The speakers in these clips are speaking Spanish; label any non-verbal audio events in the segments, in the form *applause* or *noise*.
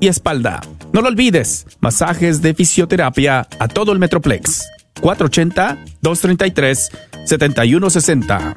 y espalda. No lo olvides, masajes de fisioterapia a todo el Metroplex. 480-233-7160.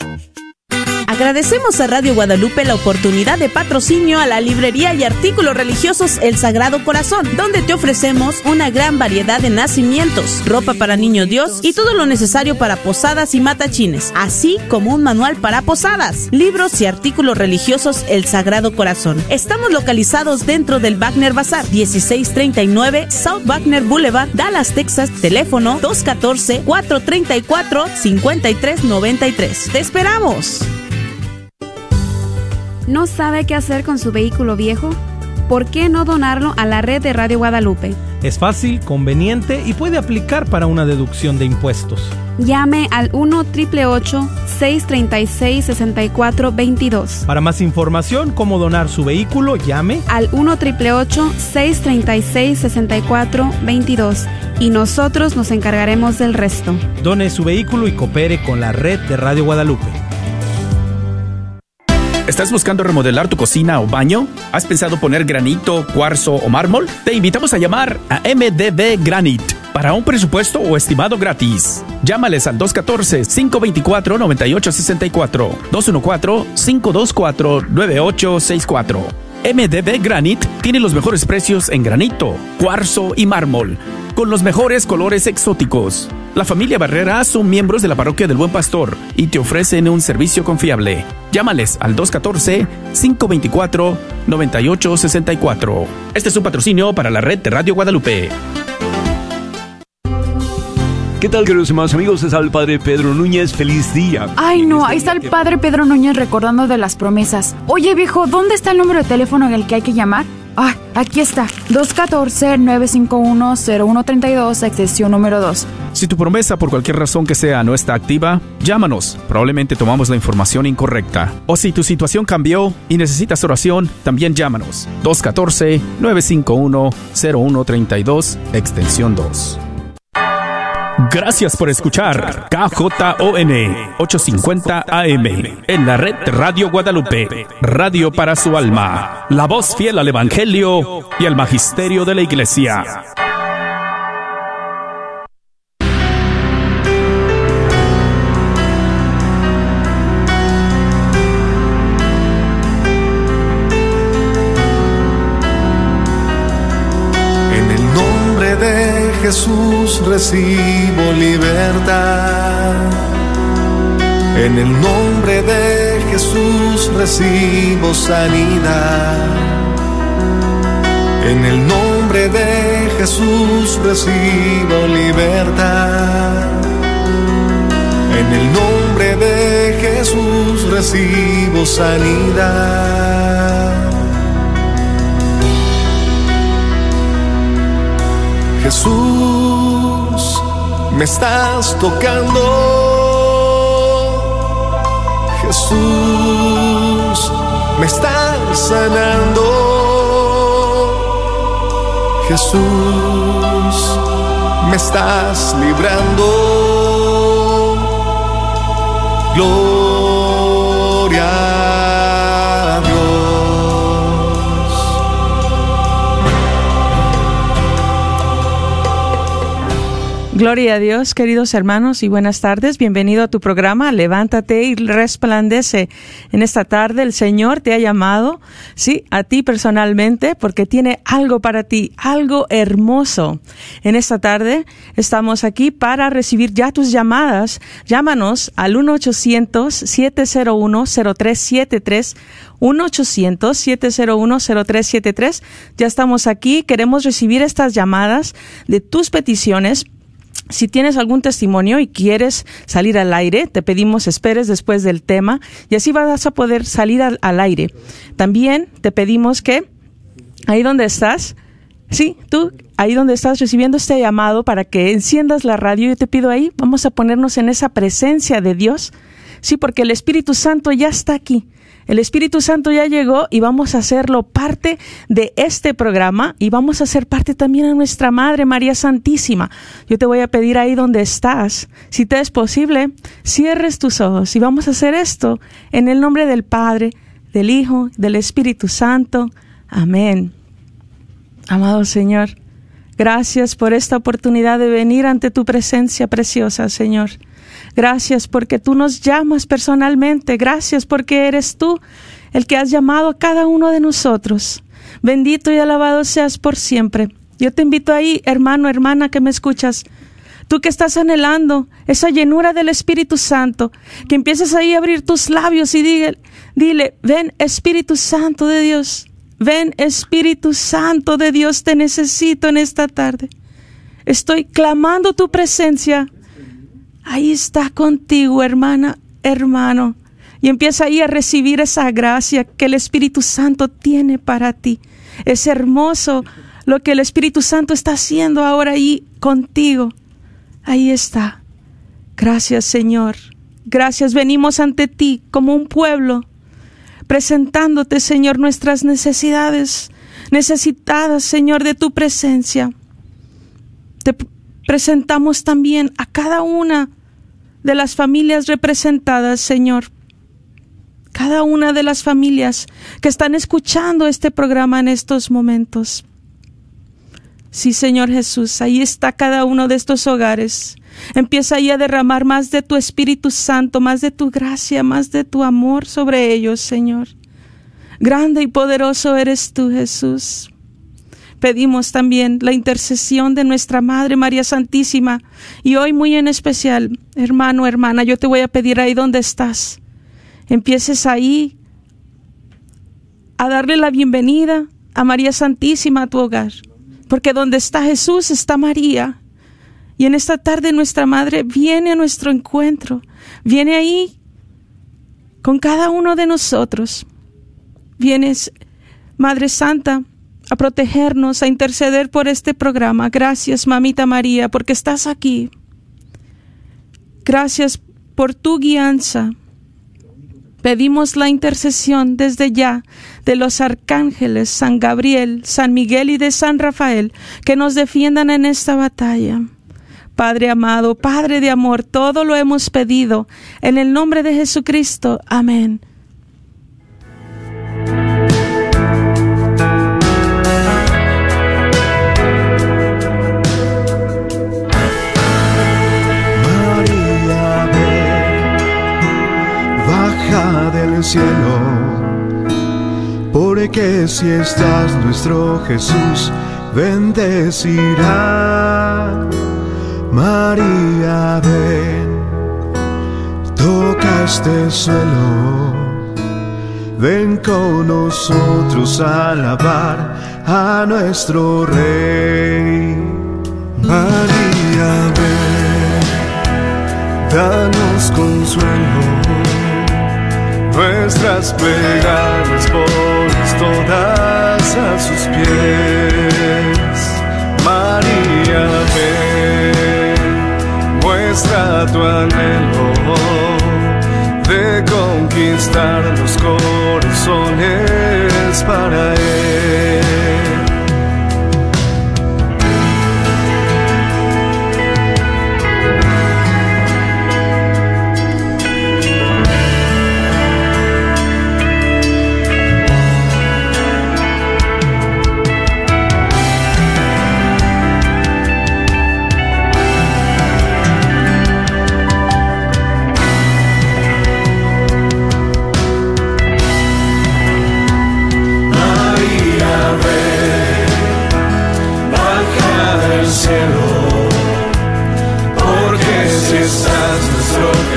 Agradecemos a Radio Guadalupe la oportunidad de patrocinio a la librería y artículos religiosos El Sagrado Corazón, donde te ofrecemos una gran variedad de nacimientos, ropa para niño Dios y todo lo necesario para posadas y matachines, así como un manual para posadas, libros y artículos religiosos El Sagrado Corazón. Estamos localizados dentro del Wagner Bazar, 1639 South Wagner Boulevard, Dallas, Texas, teléfono 214-434-5393. ¡Te esperamos! ¿No sabe qué hacer con su vehículo viejo? ¿Por qué no donarlo a la red de Radio Guadalupe? Es fácil, conveniente y puede aplicar para una deducción de impuestos. Llame al 1 636 6422 Para más información, cómo donar su vehículo, llame al 1 636 6422 y nosotros nos encargaremos del resto. Done su vehículo y coopere con la red de Radio Guadalupe. ¿Estás buscando remodelar tu cocina o baño? ¿Has pensado poner granito, cuarzo o mármol? Te invitamos a llamar a MDB Granite para un presupuesto o estimado gratis. Llámales al 214-524-9864, 214-524-9864. MDB Granite tiene los mejores precios en granito, cuarzo y mármol, con los mejores colores exóticos. La familia Barrera son miembros de la parroquia del Buen Pastor y te ofrecen un servicio confiable. Llámales al 214-524-9864. Este es un patrocinio para la red de Radio Guadalupe. ¿Qué tal, queridos hermanos amigos? Es el Padre Pedro Núñez. ¡Feliz día! Ay, no, ahí está el Padre Pedro Núñez recordando de las promesas. Oye, viejo, ¿dónde está el número de teléfono en el que hay que llamar? Ah, aquí está. 214-951-0132, extensión número 2. Si tu promesa por cualquier razón que sea no está activa, llámanos. Probablemente tomamos la información incorrecta. O si tu situación cambió y necesitas oración, también llámanos. 214-951-0132, extensión 2. Gracias por escuchar KJON 850 AM en la red Radio Guadalupe, radio para su alma, la voz fiel al Evangelio y al Magisterio de la Iglesia. Jesús recibo libertad. En el nombre de Jesús recibo sanidad. En el nombre de Jesús recibo libertad. En el nombre de Jesús recibo sanidad. Jesús, me estás tocando. Jesús, me estás sanando. Jesús, me estás librando. Gloria a Dios, queridos hermanos, y buenas tardes. Bienvenido a tu programa. Levántate y resplandece. En esta tarde el Señor te ha llamado, sí, a ti personalmente, porque tiene algo para ti, algo hermoso. En esta tarde estamos aquí para recibir ya tus llamadas. Llámanos al 1-800-701-0373. 1-800-701-0373. Ya estamos aquí. Queremos recibir estas llamadas de tus peticiones si tienes algún testimonio y quieres salir al aire, te pedimos esperes después del tema y así vas a poder salir al, aire. También te pedimos que ahí donde estás, sí, tú ahí donde estás recibiendo este llamado para que enciendas la radio, yo te pido ahí, vamos a ponernos en esa presencia de Dios, sí, porque el Espíritu Santo ya está aquí. El Espíritu Santo ya llegó y vamos a hacerlo parte de este programa y vamos a hacer parte también a nuestra Madre María Santísima. Yo te voy a pedir ahí donde estás, si te es posible, cierres tus ojos y vamos a hacer esto en el nombre del Padre, del Hijo, del Espíritu Santo. Amén. Amado Señor, gracias por esta oportunidad de venir ante tu presencia preciosa, Señor. Gracias porque tú nos llamas personalmente. Gracias porque eres tú el que has llamado a cada uno de nosotros. Bendito y alabado seas por siempre. Yo te invito ahí, hermano, hermana, que me escuchas. Tú que estás anhelando esa llenura del Espíritu Santo, que empieces ahí a abrir tus labios y dile, dile, ven Espíritu Santo de Dios, ven Espíritu Santo de Dios, te necesito en esta tarde. Estoy clamando tu presencia. Ahí está contigo, hermana, hermano. Y empieza ahí a recibir esa gracia que el Espíritu Santo tiene para ti. Es hermoso lo que el Espíritu Santo está haciendo ahora ahí contigo. Ahí está. Gracias Señor. Gracias. Venimos ante ti como un pueblo, presentándote Señor nuestras necesidades, necesitadas Señor de tu presencia. Te presentamos también a cada una de las familias representadas, Señor. Cada una de las familias que están escuchando este programa en estos momentos. Sí, Señor Jesús, ahí está cada uno de estos hogares. Empieza ahí a derramar más de tu Espíritu Santo, más de tu gracia, más de tu amor sobre ellos, Señor. Grande y poderoso eres tú, Jesús. Pedimos también la intercesión de nuestra Madre María Santísima y hoy muy en especial, hermano, hermana, yo te voy a pedir ahí donde estás. Empieces ahí a darle la bienvenida a María Santísima a tu hogar porque donde está Jesús está María. Y en esta tarde nuestra Madre viene a nuestro encuentro, viene ahí con cada uno de nosotros. Vienes, Madre Santa, a protegernos, a interceder por este programa. Gracias, Mamita María, porque estás aquí. Gracias por tu guianza. Pedimos la intercesión desde ya de los arcángeles San Gabriel, San Miguel y de San Rafael que nos defiendan en esta batalla. Padre amado, Padre de amor, todo lo hemos pedido en el nombre de Jesucristo. Amén. Porque si estás nuestro Jesús, bendecirá. María, ven, toca este suelo. Ven con nosotros a alabar a nuestro Rey. María, ven, danos consuelo nuestras plegarias pones todas a sus pies. María, ven, muestra tu anhelo de conquistar los corazones para Él.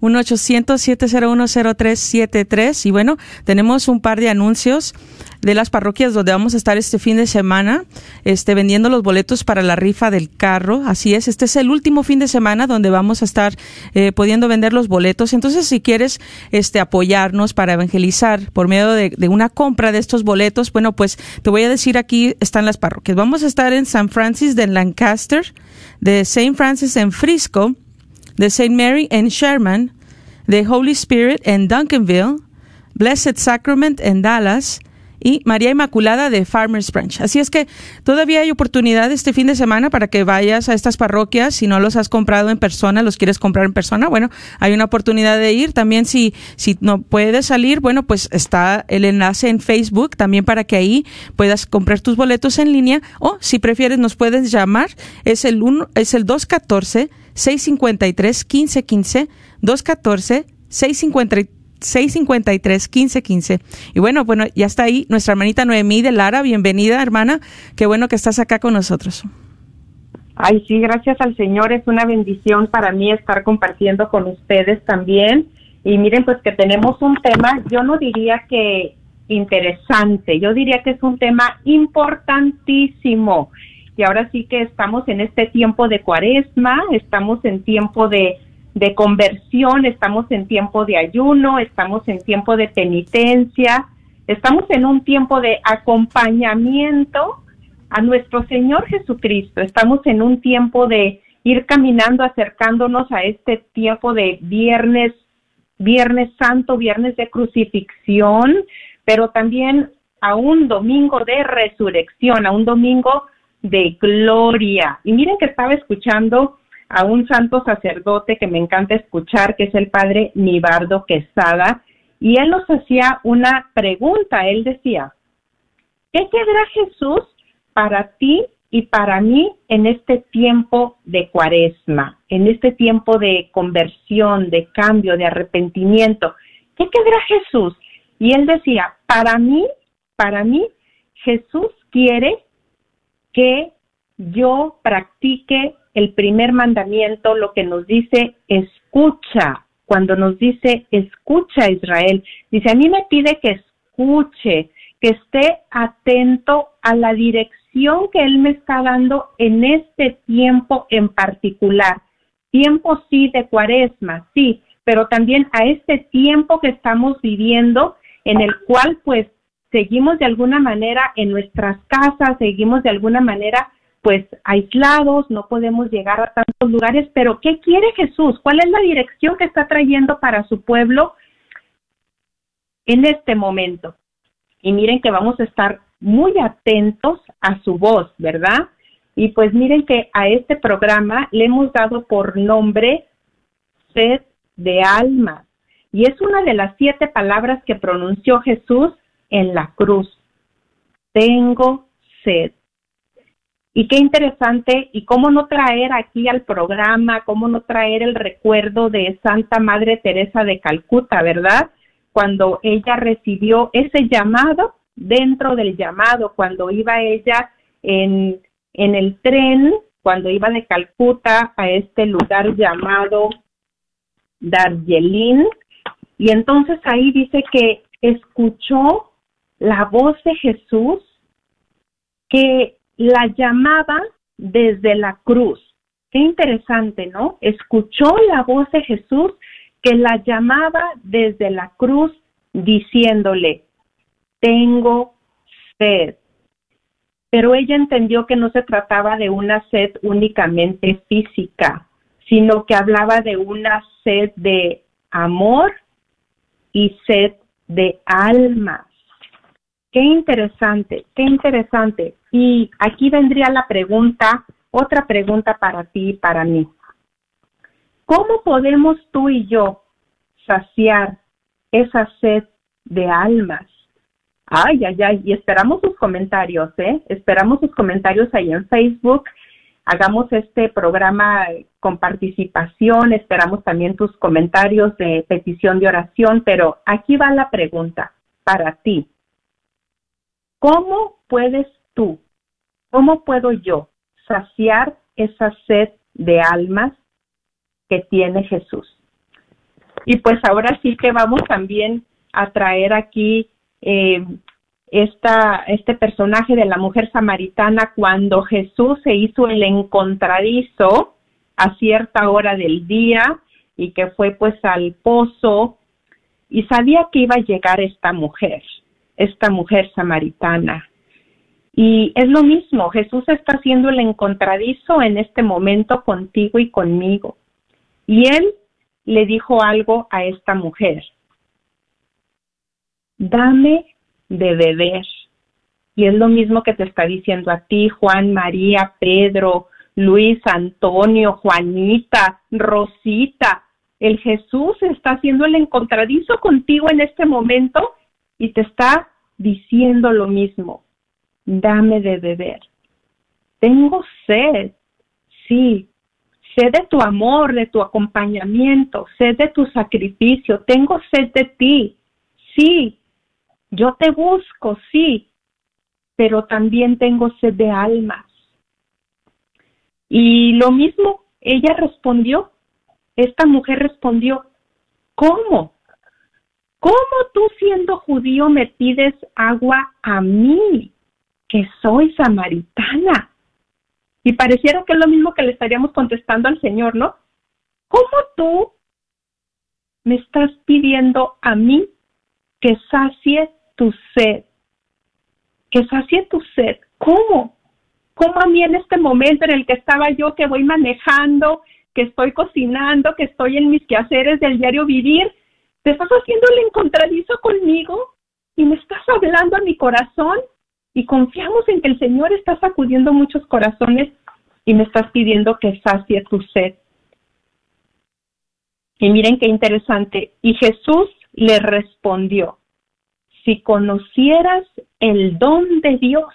1-800-701-0373. Y bueno, tenemos un par de anuncios de las parroquias donde vamos a estar este fin de semana, este, vendiendo los boletos para la rifa del carro. Así es, este es el último fin de semana donde vamos a estar eh, pudiendo vender los boletos. Entonces, si quieres este, apoyarnos para evangelizar por medio de, de una compra de estos boletos, bueno, pues te voy a decir aquí están las parroquias. Vamos a estar en San Francis de Lancaster, de St. Francis en Frisco, de St. Mary en Sherman, de Holy Spirit en Duncanville, Blessed Sacrament en Dallas, y María Inmaculada de Farmers Branch. Así es que todavía hay oportunidad este fin de semana para que vayas a estas parroquias. Si no los has comprado en persona, los quieres comprar en persona, bueno, hay una oportunidad de ir. También si, si no puedes salir, bueno, pues está el enlace en Facebook también para que ahí puedas comprar tus boletos en línea o si prefieres nos puedes llamar. Es el, uno, es el 214 653 1515 214 653 653-1515. Y bueno, bueno, ya está ahí nuestra hermanita Noemí de Lara. Bienvenida, hermana. Qué bueno que estás acá con nosotros. Ay, sí, gracias al Señor. Es una bendición para mí estar compartiendo con ustedes también. Y miren, pues que tenemos un tema, yo no diría que interesante, yo diría que es un tema importantísimo. Y ahora sí que estamos en este tiempo de cuaresma, estamos en tiempo de conversión, estamos en tiempo de ayuno, estamos en tiempo de penitencia, estamos en un tiempo de acompañamiento a nuestro Señor Jesucristo, estamos en un tiempo de ir caminando, acercándonos a este tiempo de viernes, viernes santo, viernes de crucifixión, pero también a un domingo de resurrección, a un domingo de gloria. Y miren que estaba escuchando a un santo sacerdote que me encanta escuchar, que es el padre Nibardo Quesada, y él nos hacía una pregunta, él decía, ¿qué quedará Jesús para ti y para mí en este tiempo de cuaresma, en este tiempo de conversión, de cambio, de arrepentimiento? ¿Qué quedará Jesús? Y él decía, para mí, para mí, Jesús quiere que yo practique el primer mandamiento lo que nos dice escucha, cuando nos dice escucha Israel, dice a mí me pide que escuche, que esté atento a la dirección que Él me está dando en este tiempo en particular. Tiempo sí de cuaresma, sí, pero también a este tiempo que estamos viviendo en el cual pues seguimos de alguna manera en nuestras casas, seguimos de alguna manera pues aislados, no podemos llegar a tantos lugares, pero ¿qué quiere Jesús? ¿Cuál es la dirección que está trayendo para su pueblo en este momento? Y miren que vamos a estar muy atentos a su voz, ¿verdad? Y pues miren que a este programa le hemos dado por nombre sed de alma. Y es una de las siete palabras que pronunció Jesús en la cruz. Tengo sed. Y qué interesante, y cómo no traer aquí al programa, cómo no traer el recuerdo de Santa Madre Teresa de Calcuta, ¿verdad? Cuando ella recibió ese llamado, dentro del llamado, cuando iba ella en, en el tren, cuando iba de Calcuta a este lugar llamado Darjeeling, y entonces ahí dice que escuchó la voz de Jesús que la llamaba desde la cruz. Qué interesante, ¿no? Escuchó la voz de Jesús que la llamaba desde la cruz diciéndole, tengo sed. Pero ella entendió que no se trataba de una sed únicamente física, sino que hablaba de una sed de amor y sed de alma. Qué interesante, qué interesante. Y aquí vendría la pregunta, otra pregunta para ti y para mí. ¿Cómo podemos tú y yo saciar esa sed de almas? Ay, ay, ay, y esperamos sus comentarios, ¿eh? Esperamos sus comentarios ahí en Facebook. Hagamos este programa con participación, esperamos también tus comentarios de petición de oración, pero aquí va la pregunta para ti. ¿Cómo puedes tú, cómo puedo yo saciar esa sed de almas que tiene Jesús? Y pues ahora sí que vamos también a traer aquí eh, esta, este personaje de la mujer samaritana cuando Jesús se hizo el encontradizo a cierta hora del día y que fue pues al pozo y sabía que iba a llegar esta mujer esta mujer samaritana. Y es lo mismo, Jesús está haciendo el encontradizo en este momento contigo y conmigo. Y él le dijo algo a esta mujer. Dame de beber. Y es lo mismo que te está diciendo a ti, Juan, María, Pedro, Luis, Antonio, Juanita, Rosita. El Jesús está haciendo el encontradizo contigo en este momento y te está diciendo lo mismo. Dame de beber. Tengo sed. Sí, Sé de tu amor, de tu acompañamiento, sé de tu sacrificio, tengo sed de ti. Sí, yo te busco, sí, pero también tengo sed de almas. Y lo mismo, ella respondió, esta mujer respondió, ¿cómo? ¿Cómo tú siendo judío me pides agua a mí, que soy samaritana? Y pareciera que es lo mismo que le estaríamos contestando al Señor, ¿no? ¿Cómo tú me estás pidiendo a mí que sacie tu sed? Que sacie tu sed. ¿Cómo? ¿Cómo a mí en este momento en el que estaba yo, que voy manejando, que estoy cocinando, que estoy en mis quehaceres del diario vivir, estás haciendo el encontradizo conmigo y me estás hablando a mi corazón y confiamos en que el Señor está sacudiendo muchos corazones y me estás pidiendo que sacie tu sed. Y miren qué interesante. Y Jesús le respondió, si conocieras el don de Dios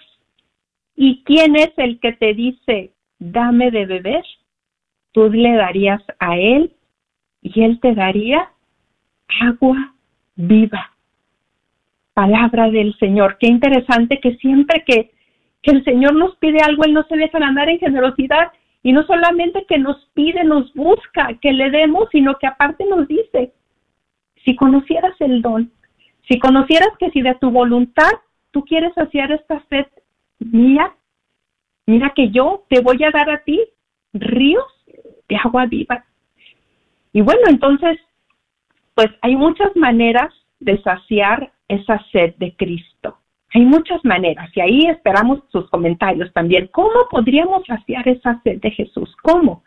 y quién es el que te dice, dame de beber, tú le darías a él y él te daría agua viva palabra del Señor. Qué interesante que siempre que, que el Señor nos pide algo, Él no se deja andar en generosidad y no solamente que nos pide, nos busca que le demos, sino que aparte nos dice, si conocieras el don, si conocieras que si de tu voluntad tú quieres saciar esta sed mía, mira que yo te voy a dar a ti ríos de agua viva. Y bueno, entonces, pues hay muchas maneras de saciar esa sed de Cristo. Hay muchas maneras y ahí esperamos sus comentarios también. ¿Cómo podríamos saciar esa sed de Jesús? ¿Cómo?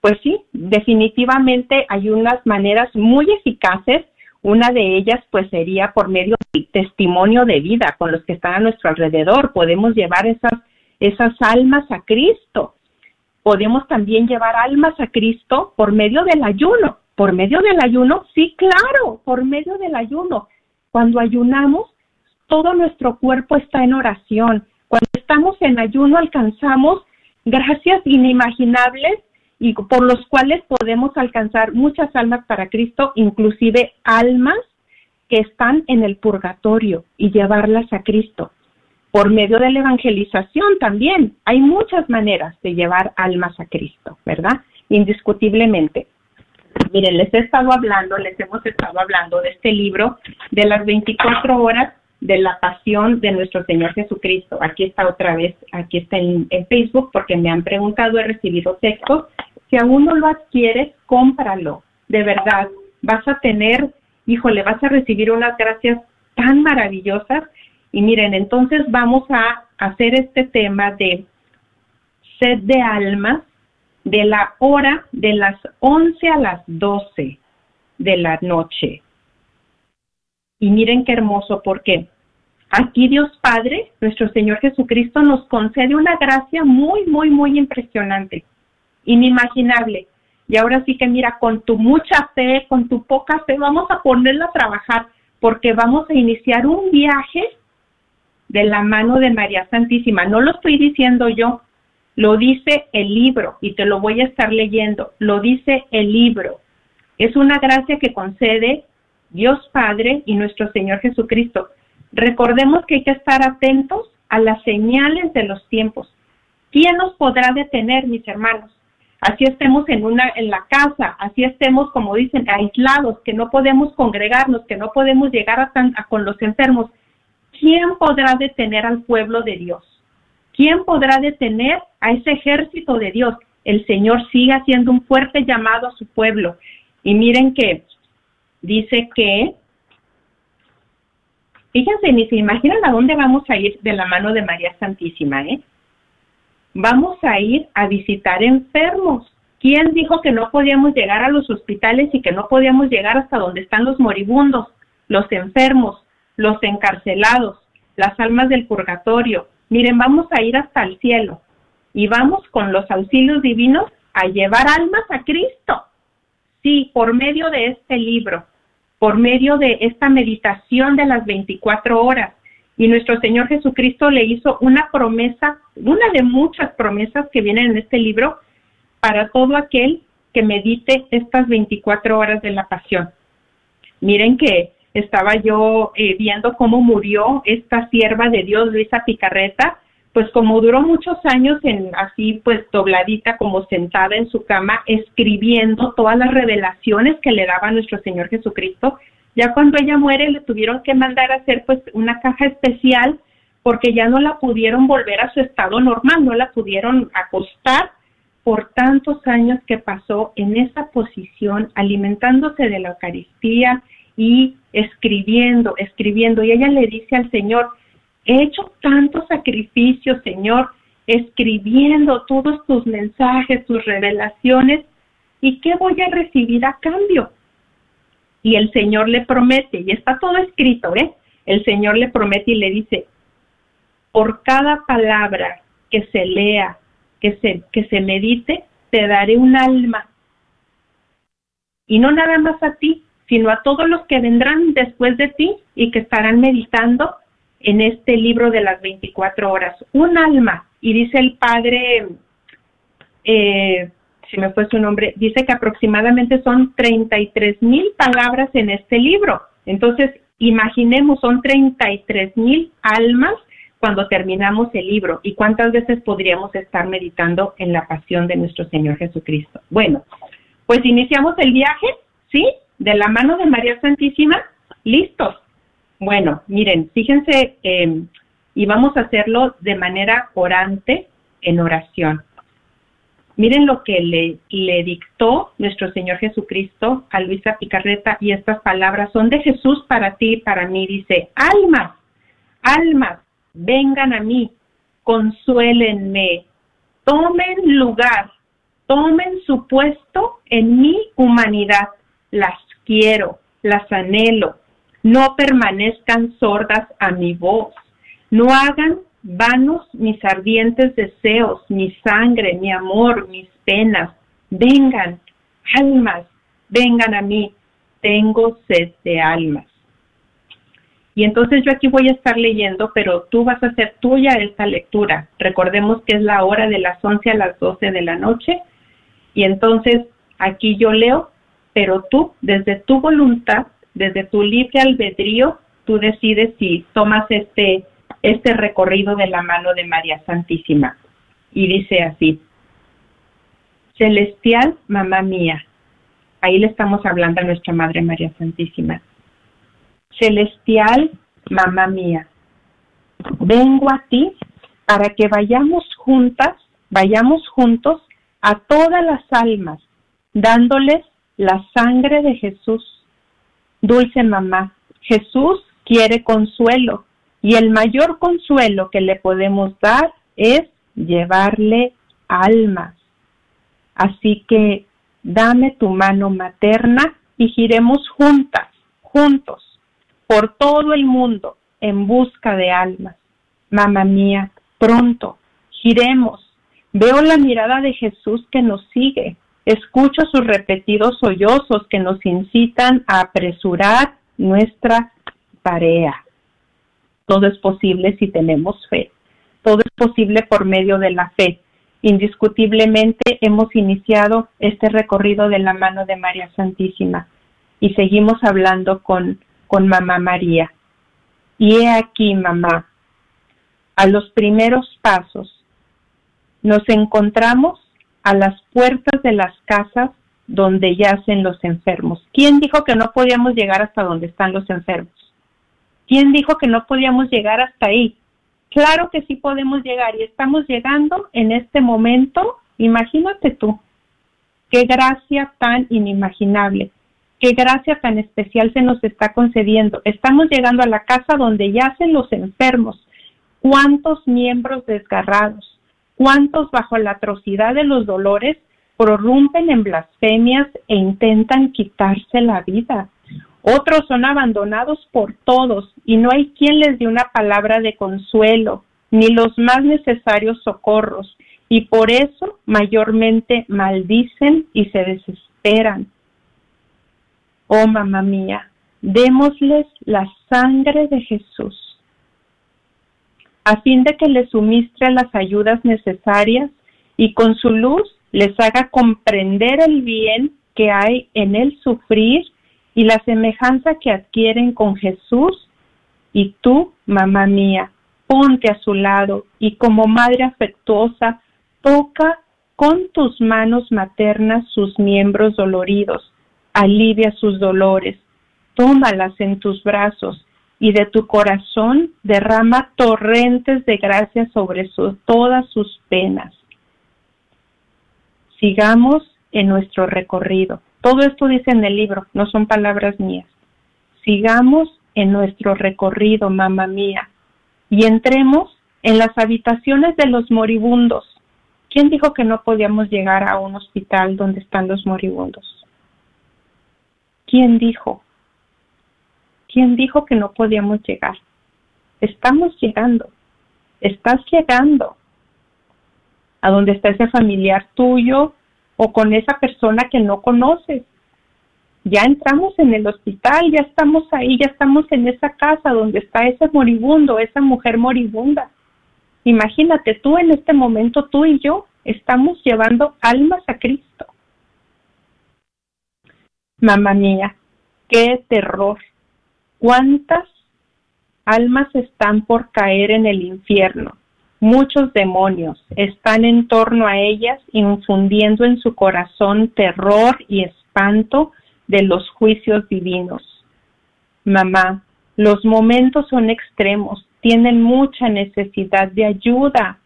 Pues sí, definitivamente hay unas maneras muy eficaces. Una de ellas pues sería por medio del testimonio de vida con los que están a nuestro alrededor. Podemos llevar esas, esas almas a Cristo. Podemos también llevar almas a Cristo por medio del ayuno. ¿Por medio del ayuno? Sí, claro, por medio del ayuno. Cuando ayunamos, todo nuestro cuerpo está en oración. Cuando estamos en ayuno alcanzamos gracias inimaginables y por los cuales podemos alcanzar muchas almas para Cristo, inclusive almas que están en el purgatorio y llevarlas a Cristo. Por medio de la evangelización también hay muchas maneras de llevar almas a Cristo, ¿verdad? Indiscutiblemente. Miren, les he estado hablando, les hemos estado hablando de este libro de las 24 horas de la pasión de nuestro Señor Jesucristo. Aquí está otra vez, aquí está en, Facebook porque me han preguntado, he recibido textos. Si aún no lo adquieres, cómpralo. De verdad, vas a tener, híjole, vas a recibir unas gracias tan maravillosas. Y miren, entonces vamos a hacer este tema de sed de almas de la hora de las 11 a las 12 de la noche. Y miren qué hermoso, porque aquí Dios Padre, nuestro Señor Jesucristo, nos concede una gracia muy, muy, muy impresionante, inimaginable. Y ahora sí que mira, con tu mucha fe, con tu poca fe, vamos a ponerla a trabajar, porque vamos a iniciar un viaje de la mano de María Santísima. No lo estoy diciendo yo, lo dice el libro y te lo voy a estar leyendo. Lo dice el libro. Es una gracia que concede Dios Padre y nuestro Señor Jesucristo. Recordemos que hay que estar atentos a las señales de los tiempos. ¿Quién nos podrá detener, mis hermanos? Así estemos en una en la casa, así estemos como dicen aislados, que no podemos congregarnos, que no podemos llegar a, a con los enfermos. ¿Quién podrá detener al pueblo de Dios? ¿Quién podrá detener a ese ejército de Dios? El Señor sigue haciendo un fuerte llamado a su pueblo. Y miren que dice que, fíjense, ni se imaginan a dónde vamos a ir de la mano de María Santísima, ¿eh? Vamos a ir a visitar enfermos. ¿Quién dijo que no podíamos llegar a los hospitales y que no podíamos llegar hasta donde están los moribundos, los enfermos, los encarcelados, las almas del purgatorio? Miren, vamos a ir hasta el cielo y vamos con los auxilios divinos a llevar almas a Cristo. Sí, por medio de este libro, por medio de esta meditación de las 24 horas. Y nuestro Señor Jesucristo le hizo una promesa, una de muchas promesas que vienen en este libro, para todo aquel que medite estas 24 horas de la pasión. Miren que estaba yo eh, viendo cómo murió esta sierva de Dios, Luisa Picarreta, pues como duró muchos años en así pues dobladita como sentada en su cama escribiendo todas las revelaciones que le daba nuestro Señor Jesucristo, ya cuando ella muere le tuvieron que mandar a hacer pues una caja especial porque ya no la pudieron volver a su estado normal, no la pudieron acostar por tantos años que pasó en esa posición, alimentándose de la Eucaristía y escribiendo, escribiendo. Y ella le dice al Señor, he hecho tantos sacrificios, Señor, escribiendo todos tus mensajes, tus revelaciones, ¿y qué voy a recibir a cambio? Y el Señor le promete, y está todo escrito, ¿eh? El Señor le promete y le dice, por cada palabra que se lea, que se, que se medite, te daré un alma. Y no nada más a ti, sino a todos los que vendrán después de ti y que estarán meditando en este libro de las 24 horas. Un alma. Y dice el padre, eh, si me fue su nombre, dice que aproximadamente son 33 mil palabras en este libro. Entonces, imaginemos, son 33 mil almas cuando terminamos el libro y cuántas veces podríamos estar meditando en la pasión de nuestro Señor Jesucristo. Bueno, pues iniciamos el viaje, ¿sí? De la mano de María Santísima, listos. Bueno, miren, fíjense, em, y vamos a hacerlo de manera orante en oración. Miren lo que le, le dictó nuestro Señor Jesucristo a Luisa Picarreta y estas palabras son de Jesús para ti y para mí. Dice, almas, almas, vengan a mí, consuélenme, tomen lugar, tomen su puesto en mi humanidad. Las quiero, las anhelo. No permanezcan sordas a mi voz. No hagan vanos mis ardientes deseos, mi sangre, mi amor, mis penas. Vengan, almas, vengan a mí. Tengo sed de almas. Y entonces yo aquí voy a estar leyendo, pero tú vas a hacer tuya esta lectura. Recordemos que es la hora de las 11 a las 12 de la noche. Y entonces aquí yo leo, pero tú, desde tu voluntad, desde tu libre albedrío, tú decides si tomas este, este recorrido de la mano de María Santísima. Y dice así, Celestial Mamá mía, ahí le estamos hablando a nuestra Madre María Santísima celestial mamá mía, vengo a ti para que vayamos juntas, vayamos juntos a todas las almas, dándoles la sangre de Jesús. Dulce mamá, Jesús quiere consuelo y el mayor consuelo que le podemos dar es llevarle almas. Así que dame tu mano materna y giremos juntas, juntos, por todo el mundo en busca de almas. Mamá mía, pronto, giremos. Veo la mirada de Jesús que nos sigue. Escucho sus repetidos sollozos que nos incitan a apresurar nuestra tarea. Todo es posible si tenemos fe. Todo es posible por medio de la fe. Indiscutiblemente hemos iniciado este recorrido de la mano de María Santísima y seguimos hablando con con mamá María. Y he aquí, mamá, a los primeros pasos nos encontramos a las puertas de las casas donde yacen los enfermos. ¿Quién dijo que no podíamos llegar hasta donde están los enfermos? ¿Quién dijo que no podíamos llegar hasta ahí? Claro que sí podemos llegar y estamos llegando en este momento. Imagínate tú, qué gracia tan inimaginable qué gracia tan especial se nos está concediendo. Estamos llegando a la casa donde yacen los enfermos. ¿Cuántos miembros desgarrados? ¿Cuántos bajo la atrocidad de los dolores prorrumpen en blasfemias e intentan quitarse la vida. Otros son abandonados por todos y no hay quien les dé una palabra de consuelo, ni los más necesarios socorros, y por eso mayormente maldicen y se desesperan. Oh mamá mía, démosles la sangre de Jesús, a fin de que les suministre las ayudas necesarias y con su luz les haga comprender el bien que hay en el sufrir y la semejanza que adquieren con Jesús. Y tú, mamá mía, ponte a su lado y como madre afectuosa, toca con tus manos maternas sus miembros doloridos, alivia sus dolores, tómalas en tus brazos y de tu corazón derrama torrentes de gracia sobre todas sus penas sigamos en nuestro recorrido. Todo esto dice en el libro, no son palabras mías. Sigamos en nuestro recorrido, mamá mía, y entremos en las habitaciones de los moribundos. ¿Quién dijo que no podíamos llegar a un hospital donde están los moribundos? ¿Quién dijo? ¿Quién dijo que no podíamos llegar? Estamos llegando. Estás llegando a donde está ese familiar tuyo o con esa persona que no conoces. Ya entramos en el hospital, ya estamos ahí, ya estamos en esa casa donde está ese moribundo, esa mujer moribunda. Imagínate tú en este momento, tú y yo, estamos llevando almas a Cristo. Mamá mía, qué terror. ¿Cuántas almas están por caer en el infierno? Muchos demonios están en torno a ellas infundiendo en su corazón terror y espanto de los juicios divinos. Mamá, los momentos son extremos, tienen mucha necesidad de ayuda.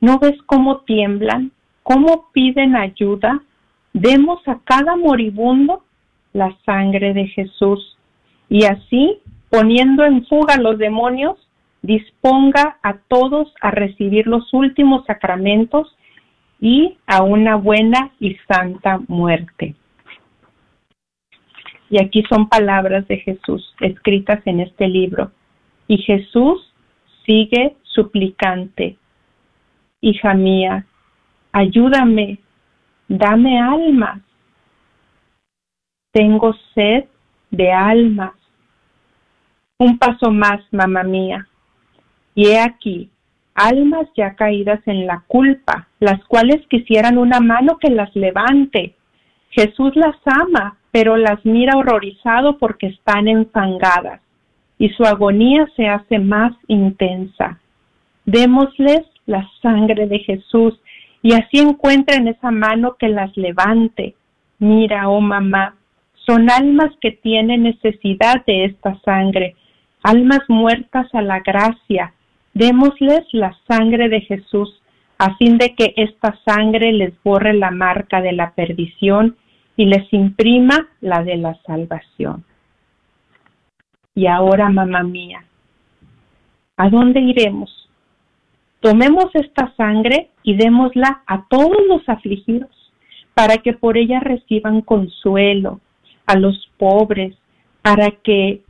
¿No ves cómo tiemblan? ¿Cómo piden ayuda? Demos a cada moribundo la sangre de Jesús. Y así, poniendo en fuga los demonios, disponga a todos a recibir los últimos sacramentos y a una buena y santa muerte. Y aquí son palabras de Jesús escritas en este libro. Y Jesús sigue suplicante. Hija mía, ayúdame, dame almas. Tengo sed de almas. Un paso más, mamá mía. Y he aquí, almas ya caídas en la culpa, las cuales quisieran una mano que las levante. Jesús las ama, pero las mira horrorizado porque están enfangadas, y su agonía se hace más intensa. Démosles la sangre de Jesús, y así encuentren esa mano que las levante. Mira, oh mamá, son almas que tienen necesidad de esta sangre, almas muertas a la gracia, Démosles la sangre de Jesús a fin de que esta sangre les borre la marca de la perdición y les imprima la de la salvación. Y ahora, mamá mía, ¿a dónde iremos? Tomemos esta sangre y démosla a todos los afligidos, para que por ella reciban consuelo, a los pobres, para que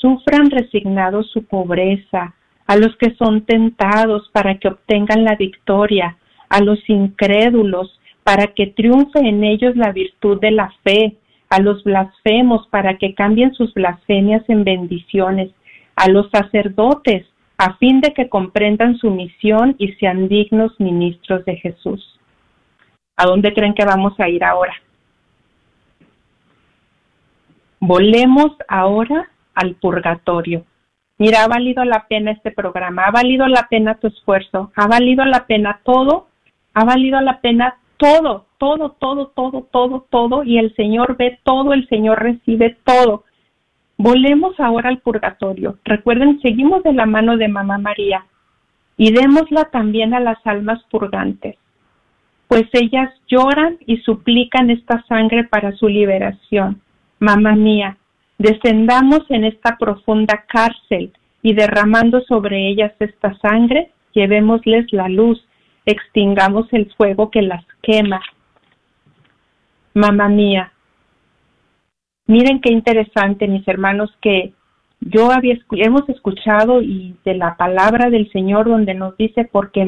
sufran resignados su pobreza, a los que son tentados para que obtengan la victoria, a los incrédulos para que triunfe en ellos la virtud de la fe, a los blasfemos para que cambien sus blasfemias en bendiciones, a los sacerdotes a fin de que comprendan su misión y sean dignos ministros de Jesús. ¿A dónde creen que vamos a ir ahora? Volemos ahora al purgatorio. Mira, ha valido la pena este programa, ha valido la pena tu esfuerzo, ha valido la pena todo, ha valido la pena todo, todo, todo, todo, todo, todo, y el Señor ve todo, el Señor recibe todo. Volemos ahora al purgatorio. Recuerden, seguimos de la mano de Mamá María y démosla también a las almas purgantes, pues ellas lloran y suplican esta sangre para su liberación. Mamá mía, descendamos en esta profunda cárcel y derramando sobre ellas esta sangre, llevémosles la luz, extingamos el fuego que las quema. mamá mía. Miren qué interesante, mis hermanos, que yo había hemos escuchado y de la palabra del Señor donde nos dice porque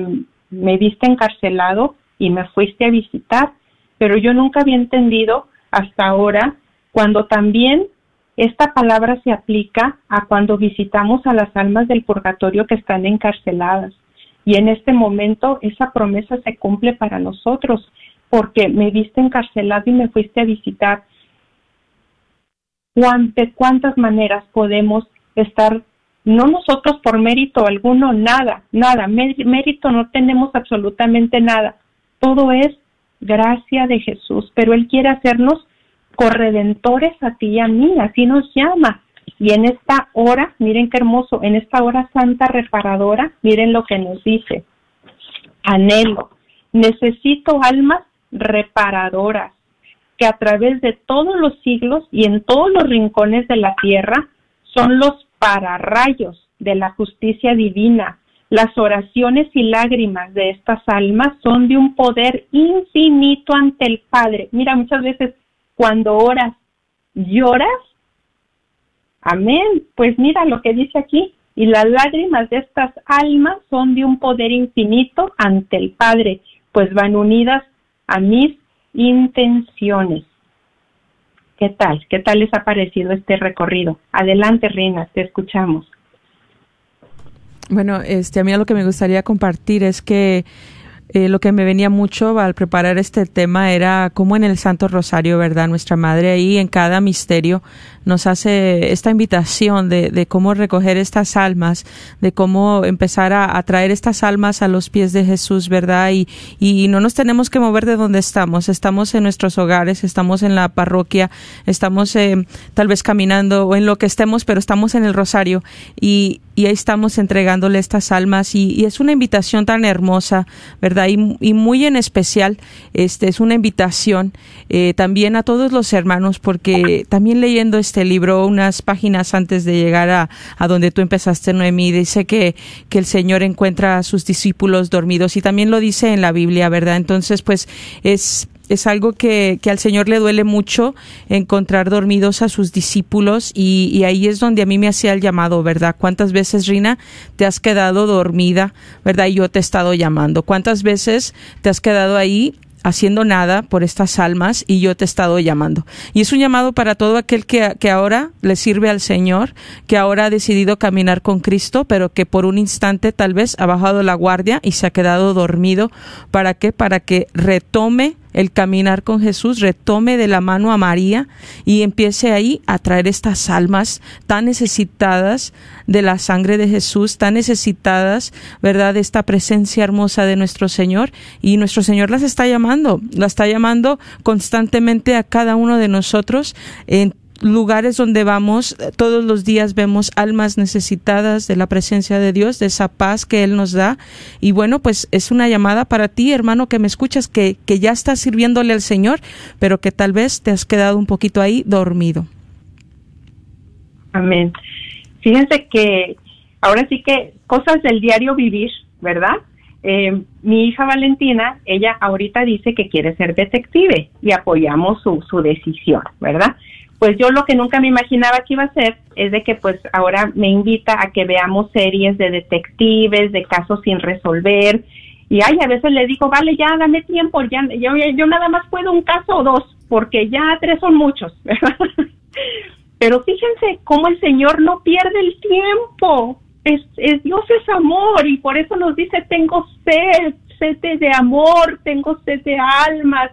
me viste encarcelado y me fuiste a visitar, pero yo nunca había entendido hasta ahora cuando también esta palabra se aplica a cuando visitamos a las almas del purgatorio que están encarceladas. Y en este momento esa promesa se cumple para nosotros, porque me viste encarcelado y me fuiste a visitar. ¿De cuántas maneras podemos estar, no nosotros por mérito alguno, nada, nada, mérito no tenemos absolutamente nada. Todo es gracia de Jesús, pero Él quiere hacernos corredentores a ti y a mí, así nos llama. Y en esta hora, miren qué hermoso, en esta hora santa reparadora, miren lo que nos dice. Anhelo, necesito almas reparadoras que a través de todos los siglos y en todos los rincones de la tierra son los pararrayos de la justicia divina. Las oraciones y lágrimas de estas almas son de un poder infinito ante el Padre. Mira, muchas veces cuando oras, lloras. Amén. Pues mira lo que dice aquí. Y las lágrimas de estas almas son de un poder infinito ante el Padre, pues van unidas a mis intenciones. ¿Qué tal? ¿Qué tal les ha parecido este recorrido? Adelante, Reina, te escuchamos. Bueno, este, a mí lo que me gustaría compartir es que eh, lo que me venía mucho al preparar este tema era cómo en el Santo Rosario, ¿verdad? Nuestra Madre ahí en cada misterio nos hace esta invitación de, de cómo recoger estas almas, de cómo empezar a, traer estas almas a los pies de Jesús, ¿verdad? Y, y no nos tenemos que mover de donde estamos. Estamos en nuestros hogares, estamos en la parroquia, estamos eh, tal vez caminando o en lo que estemos, pero estamos en el Rosario y, y ahí estamos entregándole estas almas y, y, es una invitación tan hermosa, ¿verdad? Y, muy en especial, este es una invitación eh, también a todos los hermanos porque también leyendo este libro unas páginas antes de llegar a, a donde tú empezaste, Noemí, dice que, que el Señor encuentra a sus discípulos dormidos y también lo dice en la Biblia, ¿verdad? Entonces, pues es es algo que, que, al Señor le duele mucho encontrar dormidos a sus discípulos y, ahí es donde a mí me hacía el llamado, ¿verdad? ¿Cuántas veces, Rina, te has quedado dormida, ¿verdad? Y yo te he estado llamando. ¿Cuántas veces te has quedado ahí haciendo nada por estas almas y yo te he estado llamando. Y es un llamado para todo aquel que, que, ahora le sirve al Señor, que ahora ha decidido caminar con Cristo, pero que por un instante tal vez ha bajado la guardia y se ha quedado dormido. ¿Para qué? Para que retome el caminar con Jesús, retome de la mano a María y empiece ahí a traer estas almas tan necesitadas de la sangre de Jesús, tan necesitadas, ¿verdad?, de esta presencia hermosa de nuestro Señor. Y nuestro Señor las está llamando, las está llamando constantemente a cada uno de nosotros en lugares donde vamos, todos los días vemos almas necesitadas de la presencia de Dios, de esa paz que Él nos da. Y bueno, pues es una llamada para ti, hermano, que me escuchas, que, que ya estás sirviéndole al Señor, pero que tal vez te has quedado un poquito ahí dormido. Amén. Fíjense que ahora sí que cosas del diario vivir, ¿verdad? Eh, mi hija Valentina, ella ahorita dice que quiere ser detective y apoyamos su, su decisión, ¿verdad? Pues yo lo que nunca me imaginaba que iba a hacer es de que pues ahora me invita a que veamos series de detectives, de casos sin resolver. Y ay, a veces le digo, vale, ya dame tiempo, ya, yo, nada más puedo un caso o dos, porque ya tres son muchos. *laughs* Pero fíjense cómo el Señor no pierde el tiempo. Es, es, Dios es amor y por eso nos dice, tengo sed, sed de amor, tengo sed de almas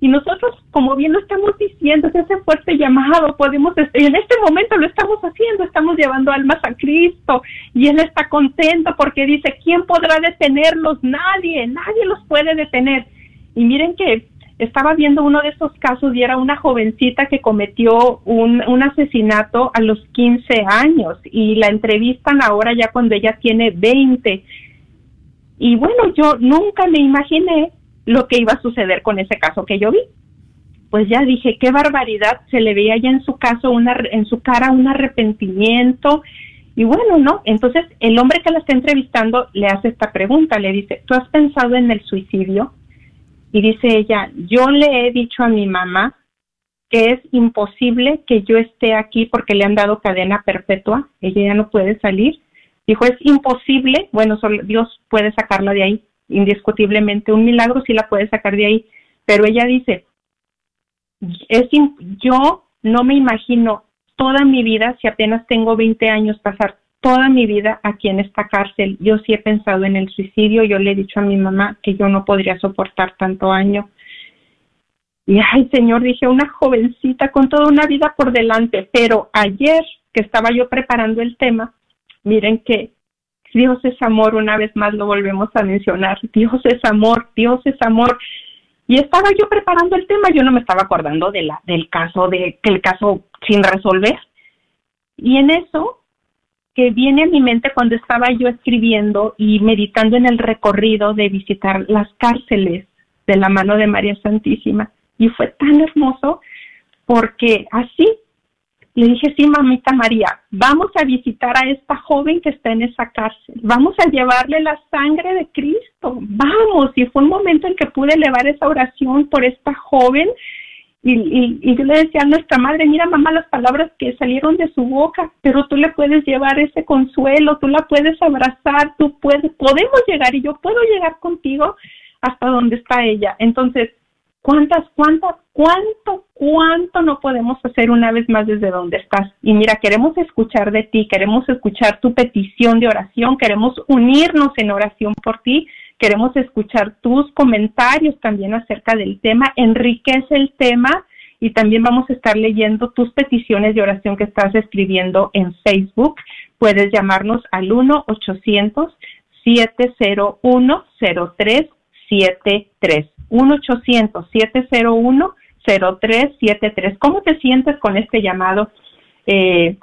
y nosotros, como bien lo estamos diciendo, ese fuerte llamado, podemos, en este momento lo estamos haciendo, estamos llevando almas a Cristo y Él está contento porque dice, ¿quién podrá detenerlos? Nadie, nadie los puede detener. Y miren que estaba viendo uno de esos casos y era una jovencita que cometió un, un asesinato a los 15 años y la entrevistan ahora ya cuando ella tiene 20. Y bueno, yo nunca me imaginé lo que iba a suceder con ese caso que yo vi. Pues ya dije, qué barbaridad, se le veía ya en su caso una, en su cara un arrepentimiento y bueno, ¿no? Entonces el hombre que la está entrevistando le hace esta pregunta, le dice, ¿tú has pensado en el suicidio? Y dice ella, yo le he dicho a mi mamá que es imposible que yo esté aquí porque le han dado cadena perpetua, ella ya no puede salir. Dijo, es imposible, bueno, solo Dios puede sacarla de ahí, indiscutiblemente, un milagro sí la puede sacar de ahí, pero ella dice, es yo no me imagino toda mi vida, si apenas tengo 20 años, pasar toda mi vida aquí en esta cárcel. Yo sí he pensado en el suicidio, yo le he dicho a mi mamá que yo no podría soportar tanto año. Y ay, Señor, dije, una jovencita con toda una vida por delante, pero ayer que estaba yo preparando el tema, miren que Dios es amor, una vez más lo volvemos a mencionar, Dios es amor, Dios es amor. Y estaba yo preparando el tema, yo no me estaba acordando de la, del caso, de el caso sin resolver. Y en eso, que viene a mi mente cuando estaba yo escribiendo y meditando en el recorrido de visitar las cárceles de la mano de María Santísima, y fue tan hermoso porque así le dije, sí, mamita María, vamos a visitar a esta joven que está en esa cárcel, vamos a llevarle la sangre de Cristo, vamos. Y fue un momento en que pude elevar esa oración por esta joven y, yo le decía a nuestra madre, mira mamá las palabras que salieron de su boca, pero tú le puedes llevar ese consuelo, tú la puedes abrazar, tú puedes, podemos llegar y yo puedo llegar contigo hasta donde está ella. Entonces, ¿Cuántas, cuántas, cuánto, cuánto no podemos hacer una vez más desde donde estás? Y mira, queremos escuchar de ti, queremos escuchar tu petición de oración, queremos unirnos en oración por ti, queremos escuchar tus comentarios también acerca del tema, enriquece el tema y también vamos a estar leyendo tus peticiones de oración que estás escribiendo en Facebook. Puedes llamarnos al 1 800 701 0373 1-800-701-0373. ¿Cómo te sientes con este llamado? Eh,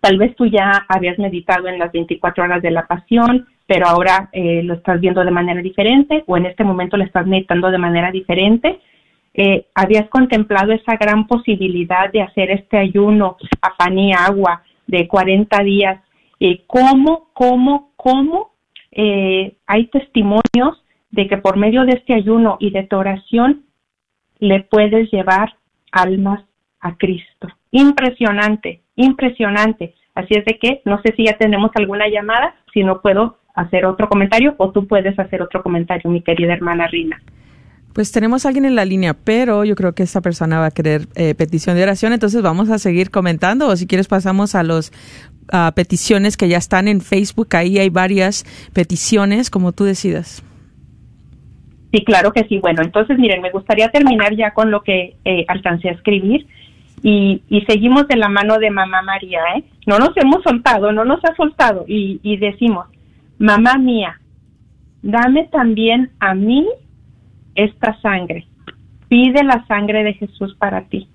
tal vez tú ya habías meditado en las 24 horas de la pasión, pero ahora eh, lo estás viendo de manera diferente o en este momento lo estás meditando de manera diferente. Eh, habías contemplado esa gran posibilidad de hacer este ayuno a pan y agua de 40 días. ¿Cómo, cómo, cómo hay testimonios de que por medio de este ayuno y de tu oración le puedes llevar almas a Cristo. Impresionante, impresionante. Así es de que no sé si ya tenemos alguna llamada, si no puedo hacer otro comentario o tú puedes hacer otro comentario, mi querida hermana Rina. Pues tenemos a alguien en la línea, pero yo creo que esta persona va a querer eh, petición de oración, entonces vamos a seguir comentando o si quieres pasamos a los peticiones que ya están en Facebook, ahí hay varias peticiones, como tú decidas. Sí, claro que sí. Bueno, entonces miren, me gustaría terminar ya con lo que eh, alcancé a escribir y, seguimos de la mano de mamá María, ¿eh? No nos hemos soltado, no nos ha soltado y, y decimos, mamá mía, dame también a mí esta sangre. Pide la sangre de Jesús para ti.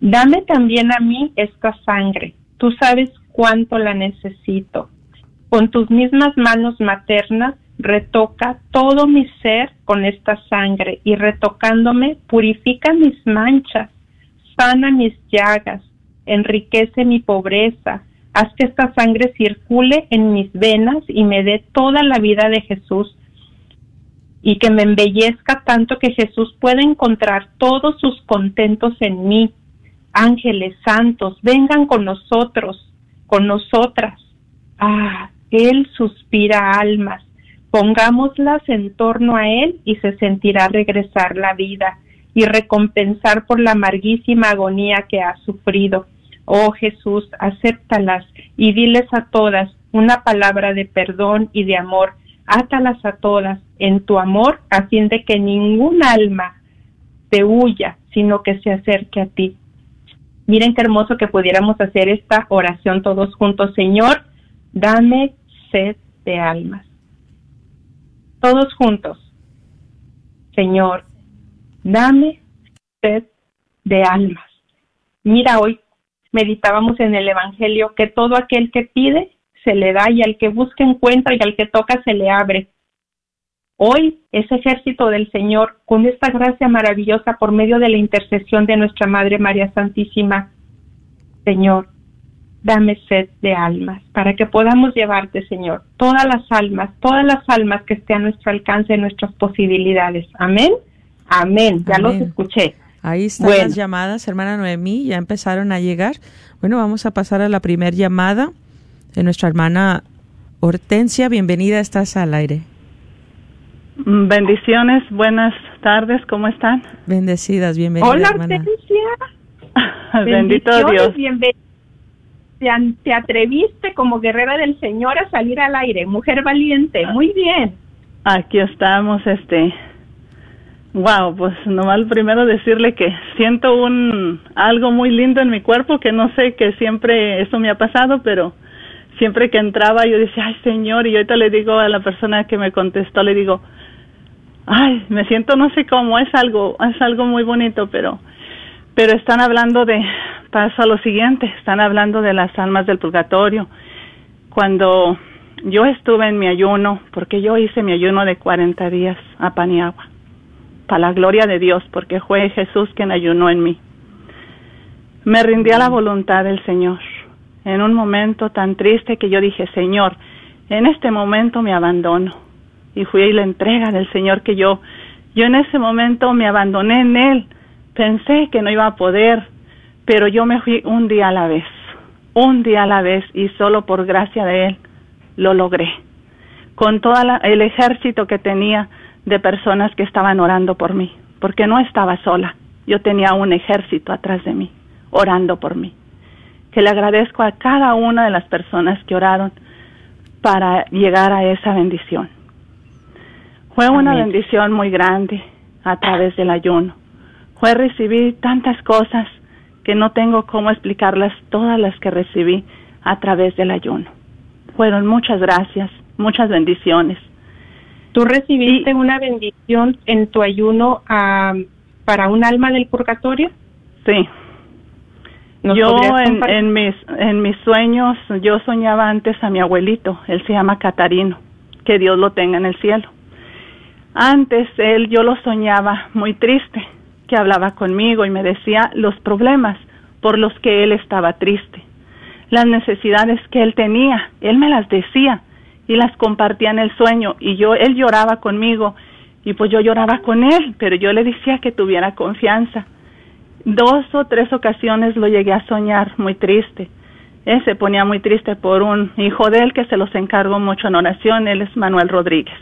Dame también a mí esta sangre. Tú sabes cuánto la necesito. Con tus mismas manos maternas retoca todo mi ser con esta sangre y retocándome purifica mis manchas, sana mis llagas, enriquece mi pobreza, haz que esta sangre circule en mis venas y me dé toda la vida de Jesús y que me embellezca tanto que Jesús pueda encontrar todos sus contentos en mí. Ángeles santos, vengan con nosotros, con nosotras. Ah, Él suspira almas Pongámoslas en torno a Él y se sentirá regresar la vida y recompensar por la amarguísima agonía que ha sufrido. Oh Jesús, acéptalas y diles a todas una palabra de perdón y de amor. Átalas a todas en tu amor a fin de que ningún alma te huya, sino que se acerque a ti. Miren qué hermoso que pudiéramos hacer esta oración todos juntos. Señor, dame sed de almas todos juntos. Señor, dame sed de almas. Mira, hoy meditábamos en el Evangelio que todo aquel que pide se le da y al que busca encuentra y al que toca se le abre. Hoy ese ejército del Señor, con esta gracia maravillosa por medio de la intercesión de nuestra Madre María Santísima, Señor, dame sed de almas, para que podamos llevarte, Señor, todas las almas, todas las almas que estén a nuestro alcance, nuestras posibilidades. Amén. Amén, ya los escuché. Ahí están las llamadas, hermana Noemí, ya empezaron a llegar. Bueno, vamos a pasar a la primera llamada de nuestra hermana Hortensia. Bienvenida, estás al aire. Mm, bendiciones, buenas tardes, ¿cómo están? Bendecidas, bienvenida. Hola, Hortensia. *laughs* Bendito Dios. Bienvenida. Te, atreviste como guerrera del Señor a salir al aire, mujer valiente, muy bien. Aquí estamos, este, wow, pues nomás primero decirle que siento un algo muy lindo en mi cuerpo que no sé que siempre eso me ha pasado, pero siempre que entraba yo decía, ay Señor, y ahorita le digo a la persona que me contestó, le digo, ay, me siento no sé cómo, es algo, es algo muy bonito, pero pero están hablando de, pasa lo siguiente, están hablando de las almas del purgatorio. Cuando yo estuve en mi ayuno, porque yo hice mi ayuno de 40 días a pan y agua, para la gloria de Dios, porque fue Jesús quien ayunó en mí. Me rindí a la voluntad del Señor, en un momento tan triste que yo dije, Señor, en este momento me abandono. Y fui a la entrega del Señor que yo, yo en ese momento me abandoné en Él Pensé que no iba a poder, pero yo me fui un día a la vez, un día a la vez y solo por gracia de Él lo logré. Con todo el ejército que tenía de personas que estaban orando por mí, porque no estaba sola, yo tenía un ejército atrás de mí, orando por mí. Que le agradezco a cada una de las personas que oraron para llegar a esa bendición. Fue una bendición muy grande a través del ayuno fue recibir tantas cosas que no tengo cómo explicarlas todas las que recibí a través del ayuno. Fueron muchas gracias, muchas bendiciones. ¿Tú recibiste una bendición en tu ayuno para un alma del purgatorio? Sí. Yo en, en, mis, en mis sueños, yo soñaba antes a mi abuelito, él se llama Catarino, que Dios lo tenga en el cielo. Antes él yo lo soñaba muy triste, que hablaba conmigo y me decía los problemas por los que él estaba triste, las necesidades que él tenía, él me las decía y las compartía en el sueño y yo él lloraba conmigo y pues yo lloraba con él, pero yo le decía que tuviera confianza. Dos o tres ocasiones lo llegué a soñar muy triste. Él se ponía muy triste por un hijo de él que se los encargó mucho en oración, él es Manuel Rodríguez.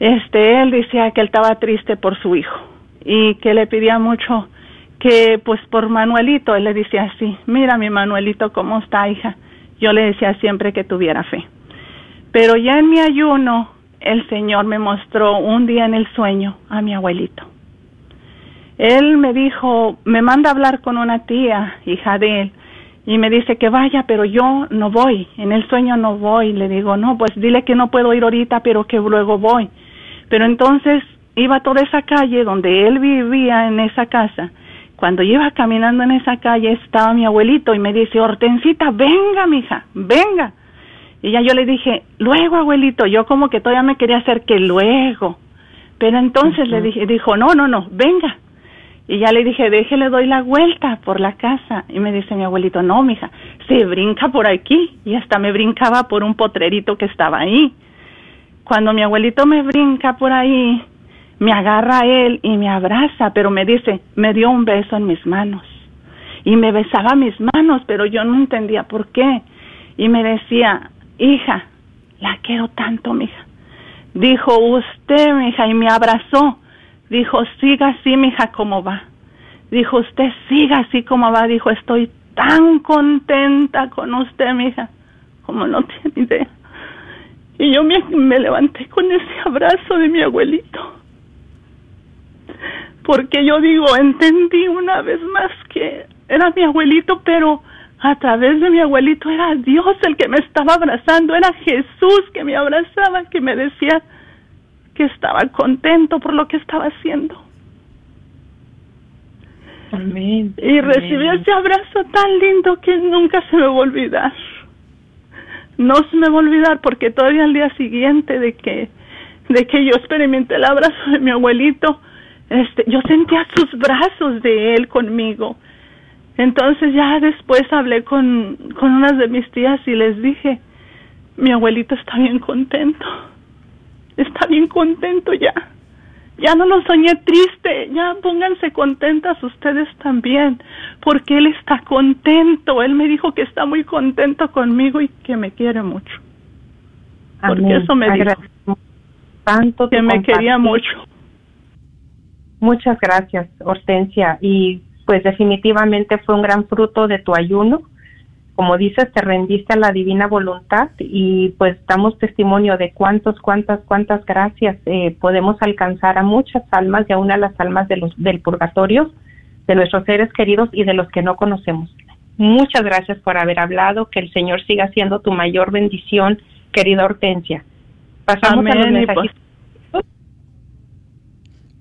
Este, él decía que él estaba triste por su hijo y que le pedía mucho que pues por Manuelito, él le decía así, mira mi Manuelito, ¿cómo está hija? Yo le decía siempre que tuviera fe. Pero ya en mi ayuno, el Señor me mostró un día en el sueño a mi abuelito. Él me dijo, me manda a hablar con una tía, hija de él, y me dice que vaya, pero yo no voy, en el sueño no voy. Le digo, no, pues dile que no puedo ir ahorita, pero que luego voy. Pero entonces iba toda esa calle donde él vivía en esa casa. Cuando iba caminando en esa calle estaba mi abuelito y me dice, Hortensita, venga, mija, venga. Y ya yo le dije, luego, abuelito, yo como que todavía me quería hacer que luego. Pero entonces le dije, dijo, no, no, no, venga. Y ya le dije, déjele, doy la vuelta por la casa. Y me dice mi abuelito, no, mija, se brinca por aquí. Y hasta me brincaba por un potrerito que estaba ahí. Cuando mi abuelito me brinca por ahí, me agarra a él y me abraza, pero me dice, me dio un beso en mis manos. Y me besaba mis manos, pero yo no entendía por qué. Y me decía, hija, la quiero tanto, mija. Dijo, usted, mija, y me abrazó. Dijo, siga así, mija, como va. Dijo, usted siga así como va. Dijo, estoy tan contenta con usted, mija, como no tiene idea. Y yo me, me levanté con ese abrazo de mi abuelito porque yo digo, entendí una vez más que era mi abuelito, pero a través de mi abuelito era Dios el que me estaba abrazando, era Jesús que me abrazaba, que me decía que estaba contento por lo que estaba haciendo. Amén. Y recibí ese abrazo tan lindo que nunca se me va a olvidar. No se me va a olvidar porque todavía al día siguiente de que de que yo experimenté el abrazo de mi abuelito, este, yo sentía sus brazos de él conmigo. Entonces ya después hablé con, con unas de mis tías y les dije, mi abuelito está bien contento, está bien contento ya. Ya no lo soñé triste, ya pónganse contentas ustedes también, porque Él está contento. Él me dijo que está muy contento conmigo y que me quiere mucho. Porque eso me dijo. Tanto que me quería mucho. Muchas gracias, Hortensia. Y pues definitivamente fue un gran fruto de tu ayuno como dices, te rendiste a la divina voluntad y pues damos testimonio de cuántos, cuántas, cuántas gracias eh, podemos alcanzar a muchas almas y aún a las almas de los, del purgatorio, de nuestros seres queridos y de los que no conocemos. Muchas gracias por haber hablado, que el Señor siga siendo tu mayor bendición, querida Hortensia. Pasamos a los mensajes.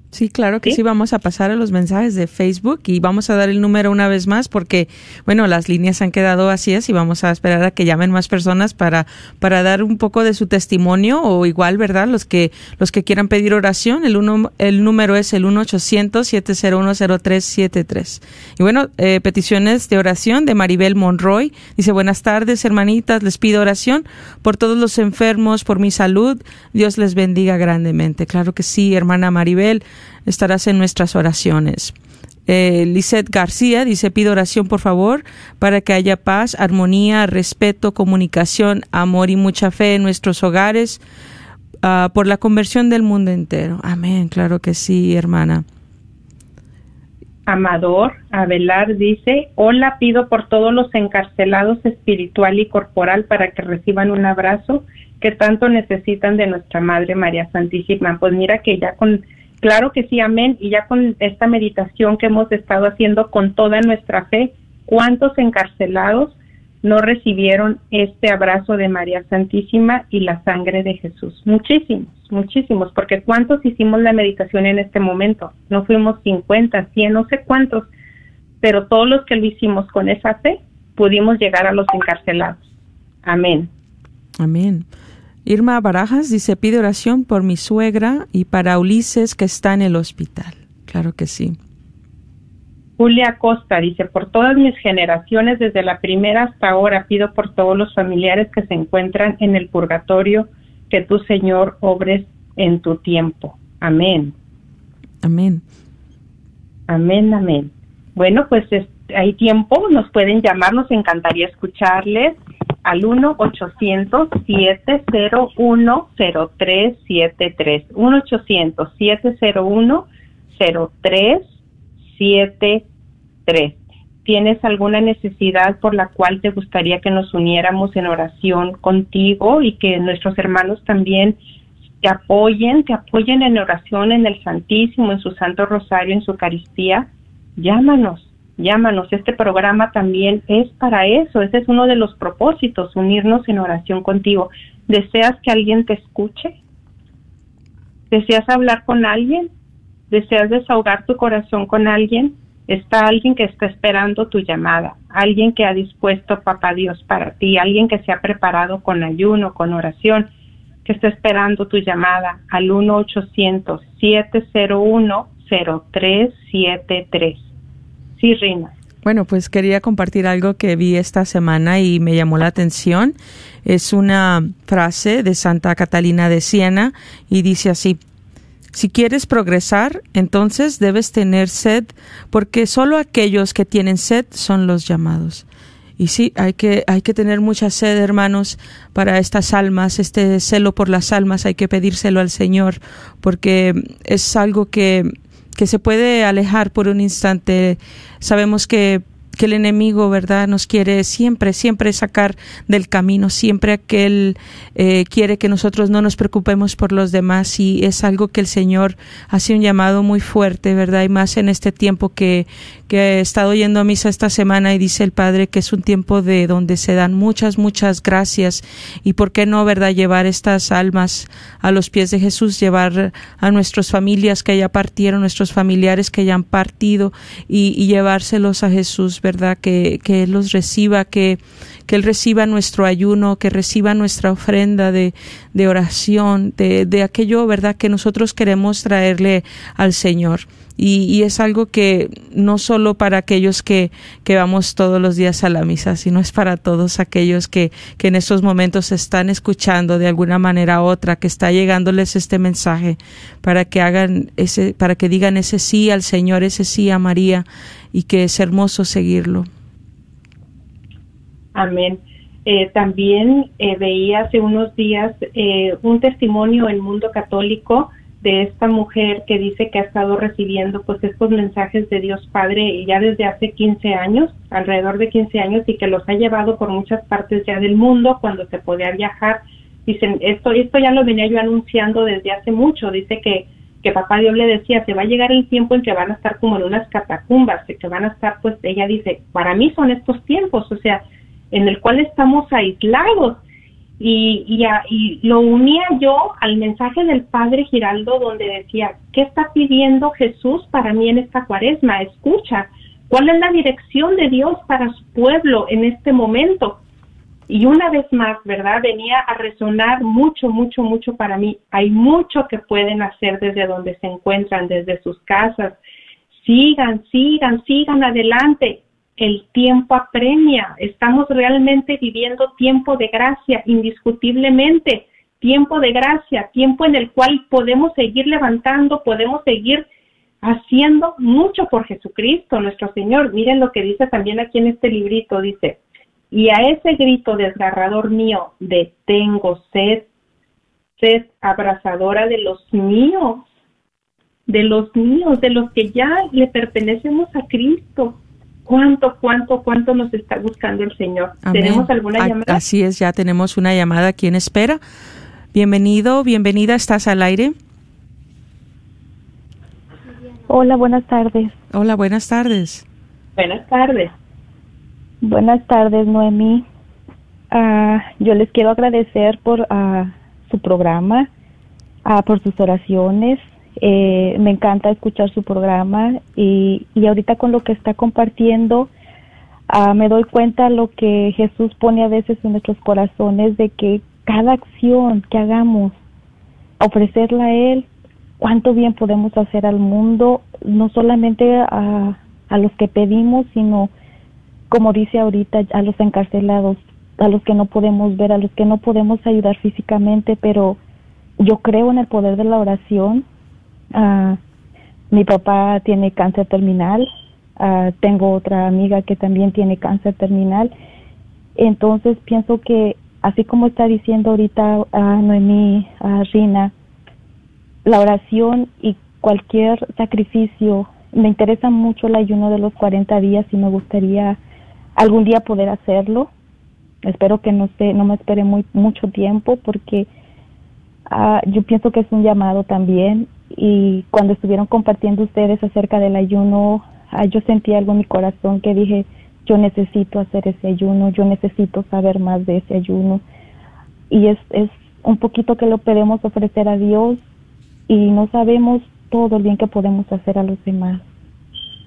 Sí, claro que sí. Vamos a pasar a los mensajes de Facebook y vamos a dar el número una vez más porque, bueno, las líneas han quedado vacías y vamos a esperar a que llamen más personas para, para dar un poco de su testimonio o igual, ¿verdad? Los que, los que quieran pedir oración, el, uno, el número es el 1-800-701-0373. Y bueno, eh, peticiones de oración de Maribel Monroy. Dice, buenas tardes, hermanitas, les pido oración por todos los enfermos, por mi salud. Dios les bendiga grandemente. Claro que sí, hermana Maribel estarás en nuestras oraciones. Eh, Lisette García dice, pido oración por favor para que haya paz, armonía, respeto, comunicación, amor y mucha fe en nuestros hogares ah, por la conversión del mundo entero. Amén, claro que sí, hermana. Amador Avelar dice, hola, pido por todos los encarcelados espiritual y corporal para que reciban un abrazo que tanto necesitan de nuestra Madre María Santísima. Pues mira que ya con Claro que sí, amén. Y ya con esta meditación que hemos estado haciendo con toda nuestra fe, ¿cuántos encarcelados no recibieron este abrazo de María Santísima y la sangre de Jesús? Muchísimos, muchísimos, porque ¿cuántos hicimos la meditación en este momento? No fuimos 50, 100, no sé cuántos, pero todos los que lo hicimos con esa fe pudimos llegar a los encarcelados. Amén. Amén. Irma Barajas dice, pide oración por mi suegra y para Ulises que está en el hospital. Claro que sí. Julia Costa dice, por todas mis generaciones, desde la primera hasta ahora, pido por todos los familiares que se encuentran en el purgatorio, que tu Señor obres en tu tiempo. Amén. Amén. Amén, amén. Bueno, pues hay tiempo, nos pueden llamar, nos encantaría escucharles al 1-800-701-0373. 1-800-701-0373. ¿Tienes alguna necesidad por la cual te gustaría que nos uniéramos en oración contigo y que nuestros hermanos también te apoyen, te apoyen en oración en el Santísimo, en su Santo Rosario, en su Eucaristía? Llámanos llámanos. Este programa también es para eso. Ese es uno de los propósitos, unirnos en oración contigo. ¿Deseas que alguien te escuche? ¿Deseas hablar con alguien? ¿Deseas desahogar tu corazón con alguien? Está alguien que está esperando tu llamada, alguien que ha dispuesto, papá Dios, para ti, alguien que se ha preparado con ayuno, con oración, que está esperando tu llamada al 1-800-701-0373. Sí, Reina. Bueno, pues quería compartir algo que vi esta semana y me llamó la atención. Es una frase de Santa Catalina de Siena y dice así, si quieres progresar, entonces debes tener sed, porque solo aquellos que tienen sed son los llamados. Y sí, hay que, hay que tener mucha sed, hermanos, para estas almas, este celo por las almas, hay que pedírselo al Señor, porque es algo que que se puede alejar por un instante. Sabemos que que el enemigo, ¿verdad?, nos quiere siempre, siempre sacar del camino, siempre que él eh, quiere que nosotros no nos preocupemos por los demás y es algo que el Señor hace un llamado muy fuerte, ¿verdad? Y más en este tiempo que, que he estado yendo a misa esta semana y dice el Padre que es un tiempo de donde se dan muchas, muchas gracias y por qué no, ¿verdad?, llevar estas almas a los pies de Jesús, llevar a nuestras familias que ya partieron, nuestros familiares que ya han partido y, y llevárselos a Jesús, ¿verdad? Que, que Él los reciba, que, que Él reciba nuestro ayuno, que reciba nuestra ofrenda de, oración, de, aquello, ¿verdad?, que nosotros queremos traerle al Señor. Y, y, es algo que no solo para aquellos que, que vamos todos los días a la misa, sino es para todos aquellos que, que en estos momentos están escuchando de alguna manera u otra, que está llegándoles este mensaje para que hagan ese, para que digan ese sí al Señor, ese sí a María y que es hermoso seguirlo. Amén. Eh, también eh, veía hace unos días eh, un testimonio en Mundo Católico de esta mujer que dice que ha estado recibiendo pues estos mensajes de Dios Padre ya desde hace 15 años, alrededor de 15 años y que los ha llevado por muchas partes ya del mundo cuando se podía viajar. Dicen, esto esto ya lo venía yo anunciando desde hace mucho, dice que que papá Dios le decía, se va a llegar el tiempo en que van a estar como en unas catacumbas, que van a estar pues ella dice, para mí son estos tiempos, o sea, en el cual estamos aislados y, y, y, lo unía yo al mensaje del padre Giraldo donde decía, ¿qué está pidiendo Jesús para mí en esta cuaresma? Escucha, ¿cuál es la dirección de Dios para su pueblo en este momento? Y una vez más, ¿verdad? Venía a resonar mucho, mucho, mucho para mí. Hay mucho que pueden hacer desde donde se encuentran, desde sus casas. Sigan, sigan, sigan adelante el tiempo apremia. Estamos realmente viviendo tiempo de gracia, indiscutiblemente, tiempo de gracia, tiempo en el cual podemos seguir levantando, podemos seguir haciendo mucho por Jesucristo, nuestro Señor. Miren lo que dice también aquí en este librito, dice, y a ese grito desgarrador mío de tengo sed, sed abrazadora de los míos, de los míos, de los que ya le pertenecemos a Cristo cuánto, cuánto, cuánto nos está buscando el Señor. ¿Tenemos alguna llamada? Así es, ya tenemos una llamada aquí en espera. Bienvenido, bienvenida, estás al aire. Hola, buenas tardes. Hola, buenas tardes. Buenas tardes. Buenas tardes, Noemí. Uh, yo les quiero agradecer por uh, su programa, uh, por sus oraciones, eh, me encanta escuchar su programa y, y ahorita con lo que está compartiendo uh, me doy cuenta lo que Jesús pone a veces en nuestros corazones de que cada acción que hagamos, ofrecerla a Él, cuánto bien podemos hacer al mundo, no solamente a, a los que pedimos, sino, como dice ahorita, a los encarcelados, a los que no podemos ver, a los que no podemos ayudar físicamente, pero yo creo en el poder de la oración Uh, mi papá tiene cáncer terminal. Uh, tengo otra amiga que también tiene cáncer terminal. Entonces pienso que, así como está diciendo ahorita uh, Noemí, uh, Rina, la oración y cualquier sacrificio, me interesa mucho el ayuno de los 40 días y me gustaría algún día poder hacerlo. Espero que no, se, no me espere muy, mucho tiempo porque yo pienso que es un llamado también y cuando estuvieron compartiendo ustedes acerca del ayuno, ah, yo sentí algo en mi corazón que dije, yo necesito hacer ese ayuno, yo necesito saber más de ese ayuno. Y es, es un poquito que lo podemos ofrecer a Dios y no sabemos todo el bien que podemos hacer a los demás.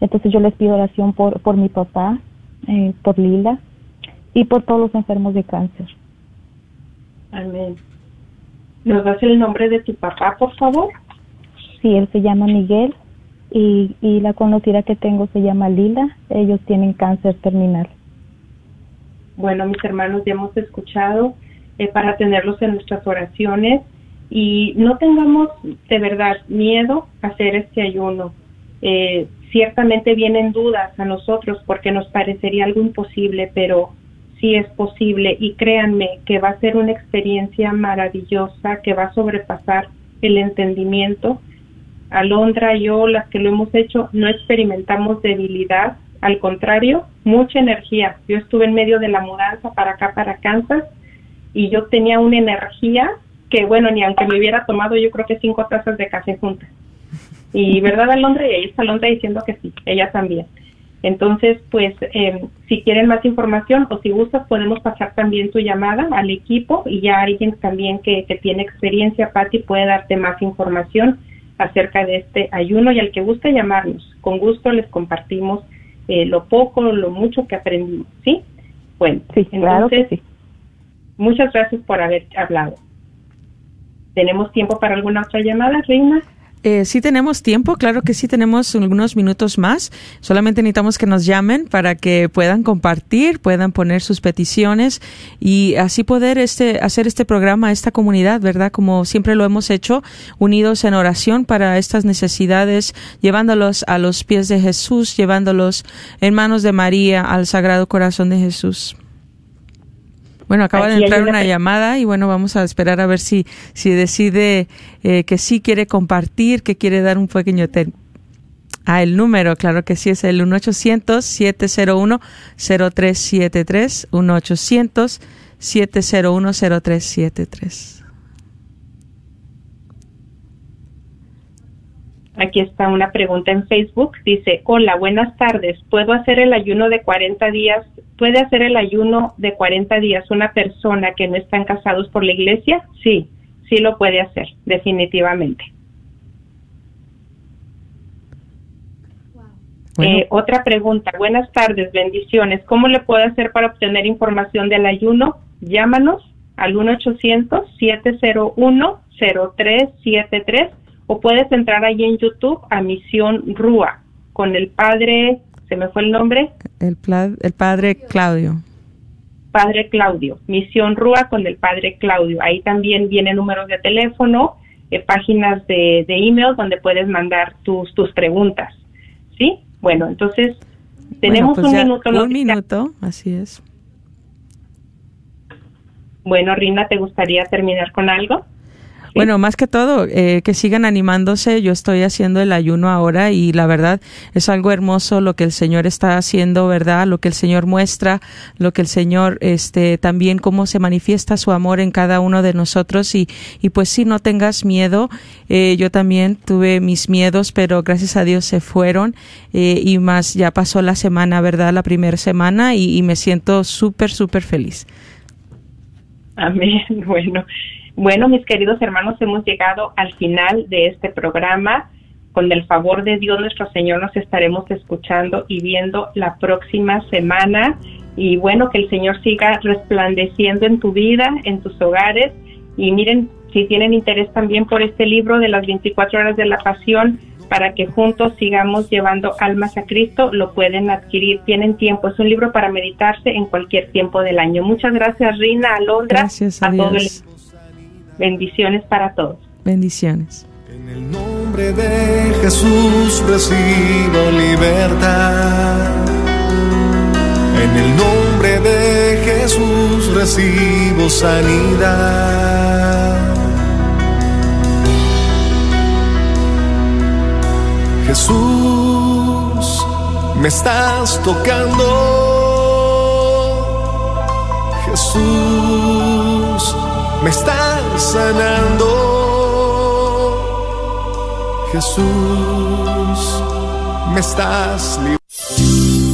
Entonces yo les pido oración por, por mi papá, eh, por Lila y por todos los enfermos de cáncer. Amén. ¿Nos das el nombre de tu papá, por favor? Sí, él se llama Miguel y, y la conocida que tengo se llama Lila. Ellos tienen cáncer terminal. Bueno, mis hermanos, ya hemos escuchado eh, para tenerlos en nuestras oraciones y no tengamos de verdad miedo a hacer este ayuno. Eh, ciertamente vienen dudas a nosotros porque nos parecería algo imposible, pero sí es posible y créanme que va a ser una experiencia maravillosa que va a sobrepasar el entendimiento Alondra, yo, las que lo hemos hecho, no experimentamos debilidad, al contrario, mucha energía. Yo estuve en medio de la mudanza para acá, para Kansas, y yo tenía una energía que, bueno, ni aunque me hubiera tomado yo creo que cinco tazas de café juntas. Y verdad, Alondra, y ahí está Alondra diciendo que sí, ella también. Entonces, pues, eh, si quieren más información o si gustas, podemos pasar también tu llamada al equipo y ya alguien también que, que tiene experiencia, Patti, puede darte más información acerca de este ayuno y al que guste llamarnos. Con gusto les compartimos eh, lo poco, lo mucho que aprendimos, ¿sí? Bueno, sí, claro que sí. Muchas gracias por haber hablado. ¿Tenemos tiempo para alguna otra llamada, Reina? Eh, sí tenemos tiempo, claro que sí tenemos algunos minutos más. Solamente necesitamos que nos llamen para que puedan compartir, puedan poner sus peticiones y así poder este, hacer este programa, esta comunidad, ¿verdad? Como siempre lo hemos hecho, unidos en oración para estas necesidades, llevándolos a los pies de Jesús, llevándolos en manos de María al Sagrado Corazón de Jesús. Bueno, acaba de entrar una, llamada y bueno, vamos a esperar a ver si, si decide eh, que sí quiere compartir, que quiere dar un pequeño... Ah, el número, claro que sí, es el 1-800-701-0373, 1-800-701-0373. Aquí está una pregunta en Facebook. Dice, hola, buenas tardes. ¿Puedo hacer el ayuno de 40 días? ¿Puede hacer el ayuno de 40 días una persona que no están casados por la iglesia? Sí, sí lo puede hacer, definitivamente. Eh, otra pregunta. Buenas tardes, bendiciones. ¿Cómo le puedo hacer para obtener información del ayuno? Llámanos al 1-800-701-0373 o puedes entrar ahí en YouTube a Misión Rúa con el padre, ¿se me fue el nombre? El, el padre Claudio. Padre Claudio, Misión Rúa con el padre Claudio. Ahí también vienen números de teléfono, eh, páginas de, de, email donde puedes mandar tus, tus preguntas. ¿Sí? Bueno, entonces tenemos pues un minuto. Un minuto, así es. Bueno, Rina, ¿te gustaría terminar con algo? Bueno, más que todo, eh, que sigan animándose. Yo estoy haciendo el ayuno ahora y la verdad es algo hermoso lo que el Señor está haciendo, ¿verdad? Lo que el Señor muestra, lo que el Señor, este, también cómo se manifiesta su amor en cada uno de nosotros y, y pues sí, no tengas miedo. Eh, yo también tuve mis miedos, pero gracias a Dios se fueron eh, y más ya pasó la semana, ¿verdad? La primera semana y, y me siento súper, súper feliz. Amén. *laughs* Bueno, bueno, mis queridos hermanos, hemos llegado al final de este programa. Con el favor de Dios nuestro Señor nos estaremos escuchando y viendo la próxima semana. Y bueno, que el Señor siga resplandeciendo en tu vida, en tus hogares. Y miren, si tienen interés también por este libro de las 24 horas de la pasión, para que juntos sigamos llevando almas a Cristo, lo pueden adquirir, tienen tiempo, es un libro para meditarse en cualquier tiempo del año. Muchas gracias Rina, Alondra, gracias a, a todos. Bendiciones para todos. Bendiciones. En el nombre de Jesús recibo libertad. En el nombre de Jesús recibo sanidad. Jesús, me estás tocando. Jesús, me estás sanando. Jesús, me estás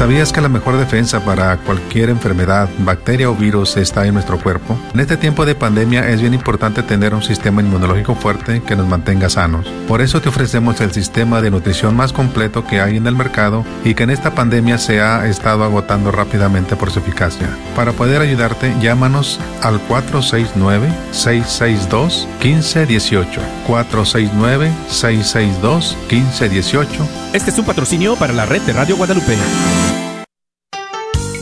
¿Sabías que la mejor defensa para cualquier enfermedad, bacteria o virus está en nuestro cuerpo? En este tiempo de pandemia es bien importante tener un sistema inmunológico fuerte que nos mantenga sanos. Por eso te ofrecemos el sistema de nutrición más completo que hay en el mercado y que en esta pandemia se ha estado agotando rápidamente por su eficacia. Para poder ayudarte, llámanos al 469-662-1518. 469-662-1518. Este es un patrocinio para la red de Radio Guadalupe.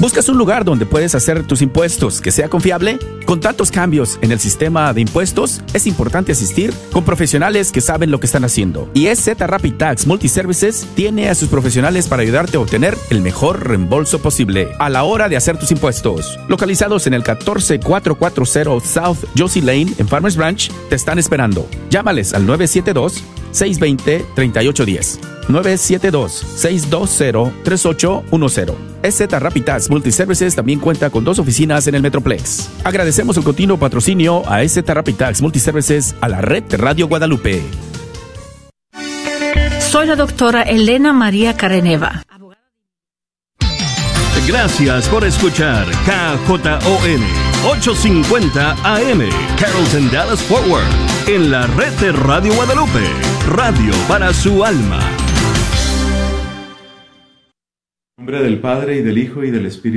¿Buscas un lugar donde puedes hacer tus impuestos que sea confiable? Con tantos cambios en el sistema de impuestos, es importante asistir con profesionales que saben lo que están haciendo. Y EZ Rapid Tax Multiservices tiene a sus profesionales para ayudarte a obtener el mejor reembolso posible a la hora de hacer tus impuestos. Localizados en el 14440 South Josie Lane en Farmers Branch, te están esperando. Llámales al 972 620-3810. 972-620-3810. EZ Rapitax Multiservices también cuenta con dos oficinas en el Metroplex. Agradecemos el continuo patrocinio a EZ Rapitax Multiservices a la red de Radio Guadalupe. Soy la doctora Elena María Careneva. Gracias por escuchar KJON 850 AM Carrollton Dallas Forward en la red de Radio Guadalupe, radio para su alma. En nombre del Padre y del Hijo y del Espíritu